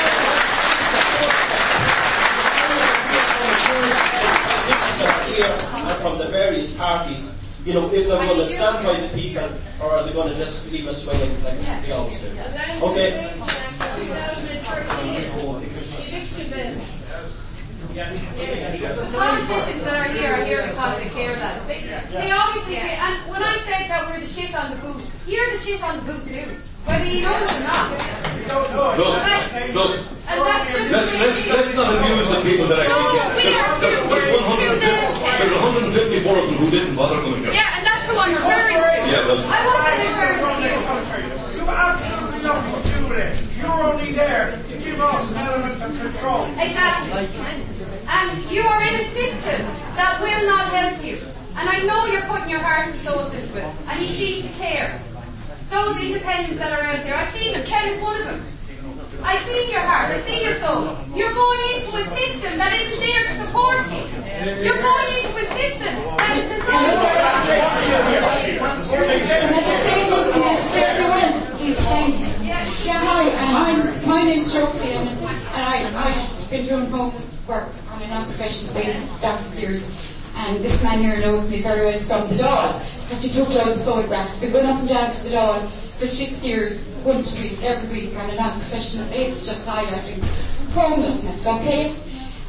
S25: and uh, from the various parties, you know, if they're going to stand by the people or are they going to just leave us swinging like they always do. Okay.
S21: The politicians that are here are here because they care less. They, they obviously. And when I say that we're the shit on the boot, you're the shit on the boot too. Whether you know it or not.
S2: Look, look,
S21: And that's just
S2: let's, let's, let's not abuse the people that actually
S21: No, we
S2: get
S21: are
S2: There's, there's, there's 150, there's 154 of them who didn't bother coming here.
S21: Yeah, and that's who I'm referring to.
S2: Yeah, well-
S21: I wasn't referring to you.
S18: You have absolutely nothing to do with it. You're only there to give us an element of control.
S21: Exactly. And you are in a system that will not help you. And I know you're putting your heart and soul into it. And you need to care. Those independents that are out there, I've seen them. Ken is one of them. I've seen your heart, I've seen your soul. You're going into a system that isn't there to support you. You're going into a system that is
S26: Yeah, hi, my name's Sophie and, and I, I've been doing homeless work on a non-professional basis down for years. And this man here knows me very well from the Dáil, because he took of photographs. We've been up and down to the Dáil for six years, once a week, every week, on a non-professional basis, just highlighting homelessness, okay?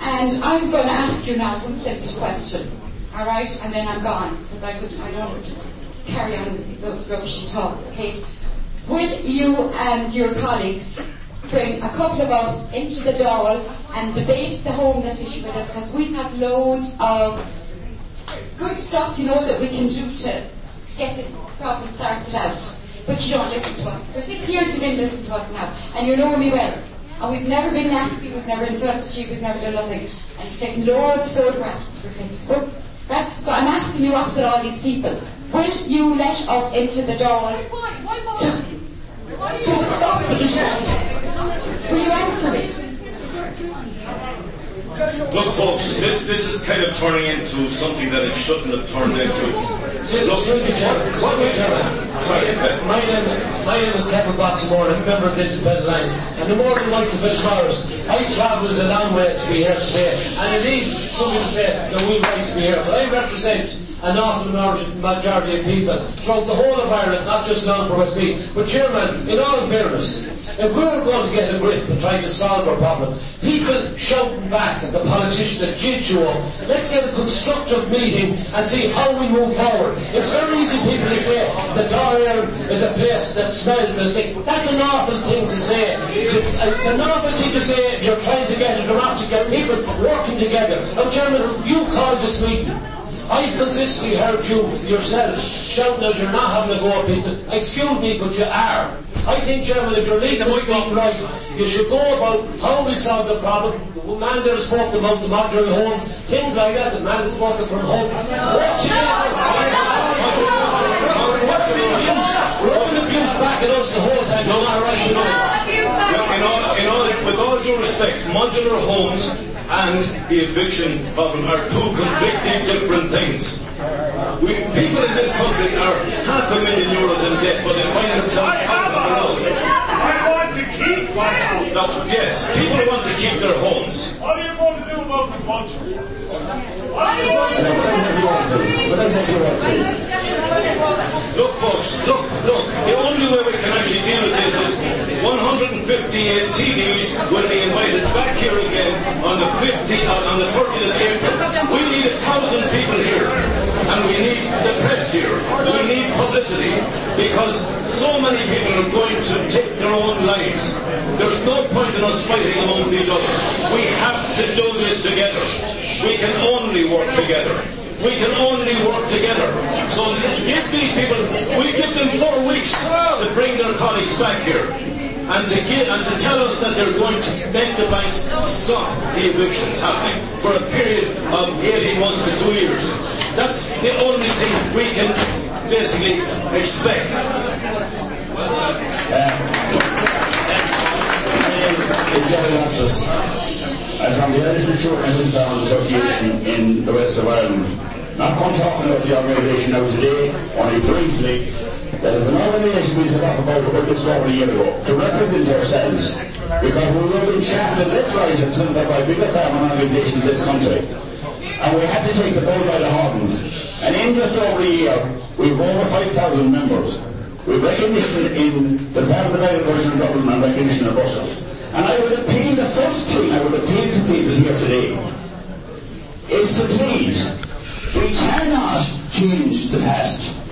S26: And I'm going to ask you now one simple question, all right? And then I'm gone, because I, could, I don't carry on with rubbish talk, okay? Will you and your colleagues bring a couple of us into the Dáil and debate the homeless issue with us because we have loads of good stuff, you know, that we can do to, get this problem started out. But you don't listen to us. For six years you didn't listen to us now. And you know me well. And we've never been nasty, we've never insulted you, we've never done nothing. And you've taken loads of photographs for Facebook. Right? So I'm asking you opposite all these people. Will you let us into the door to, to discuss the issue? Will you answer me?
S2: Look, folks, this, this is kind of turning into something that it shouldn't have turned into. Look,
S27: Sorry, my name, my name is Kevin Boxer Moran, I'm a member of the Independent Alliance, and the more than like Fitzmaurice, I travelled a long way to be here today, and at least some people say, no, we right to be here, but I represent an awful majority of people throughout the whole of Ireland, not just known for Westmeath. But Chairman, in all fairness, if we were going to get a grip and try to solve our problem, people shouting back at the politician that did you up, let's get a constructive meeting and see how we move forward. It's very easy people to say the Dáil is a place that smells and say, that's an awful thing to say. Uh, it's an awful thing to say if you're trying to get a dramatic, get people working together. Now Chairman, you called this meeting. I've consistently heard you yourself shouting out you're not having a go at people. Excuse me, but you are. I think, Chairman, if you're leading this meeting right, you should go about how we solve the problem. The man there spoke about the modular homes, things like that. The man is working from home. What you We're all abuse back at us the whole time. You're not right, you know.
S2: in all, in all, with all due respect, modular homes and the eviction problem are two completely different things. We, people in this country are half a million euros in debt, but they find themselves out on the.
S24: I want to keep my house.
S2: Now, yes, people want to keep their homes.
S24: What are you going to do about the budget?
S2: Look, folks, look, look. The only way we can actually deal with this is 158 TDs will be invited back here again on the 50 uh, on the 30th of April. We need a thousand people here, and we need the press here. We need publicity because so many people are going to take their own lives. There's no point in us fighting amongst each other. We have to do this together. We can only work together. We can only work together. So give these people, we give them four weeks to bring their colleagues back here. And to give, and to tell us that they're going to make the banks stop the evictions happening for a period of 18 months to two years. That's the only thing we can basically expect.
S28: It's I'm from the Irish Insurance and Insurance Association in the west of Ireland. Not going to talk about the organisation now today, only briefly. There is an organisation we set up about this over a year ago to represent ourselves because we were being shafted left, right and centre by bigger farming organisations in this country. And we had to take the bull by the horns. And in just over a year, we've over 5,000 members. We've recognition in the Department of Agriculture and Dublin and recognition of Brussels. And I would appeal, the first thing I would appeal to people here today is to please, we cannot change the past.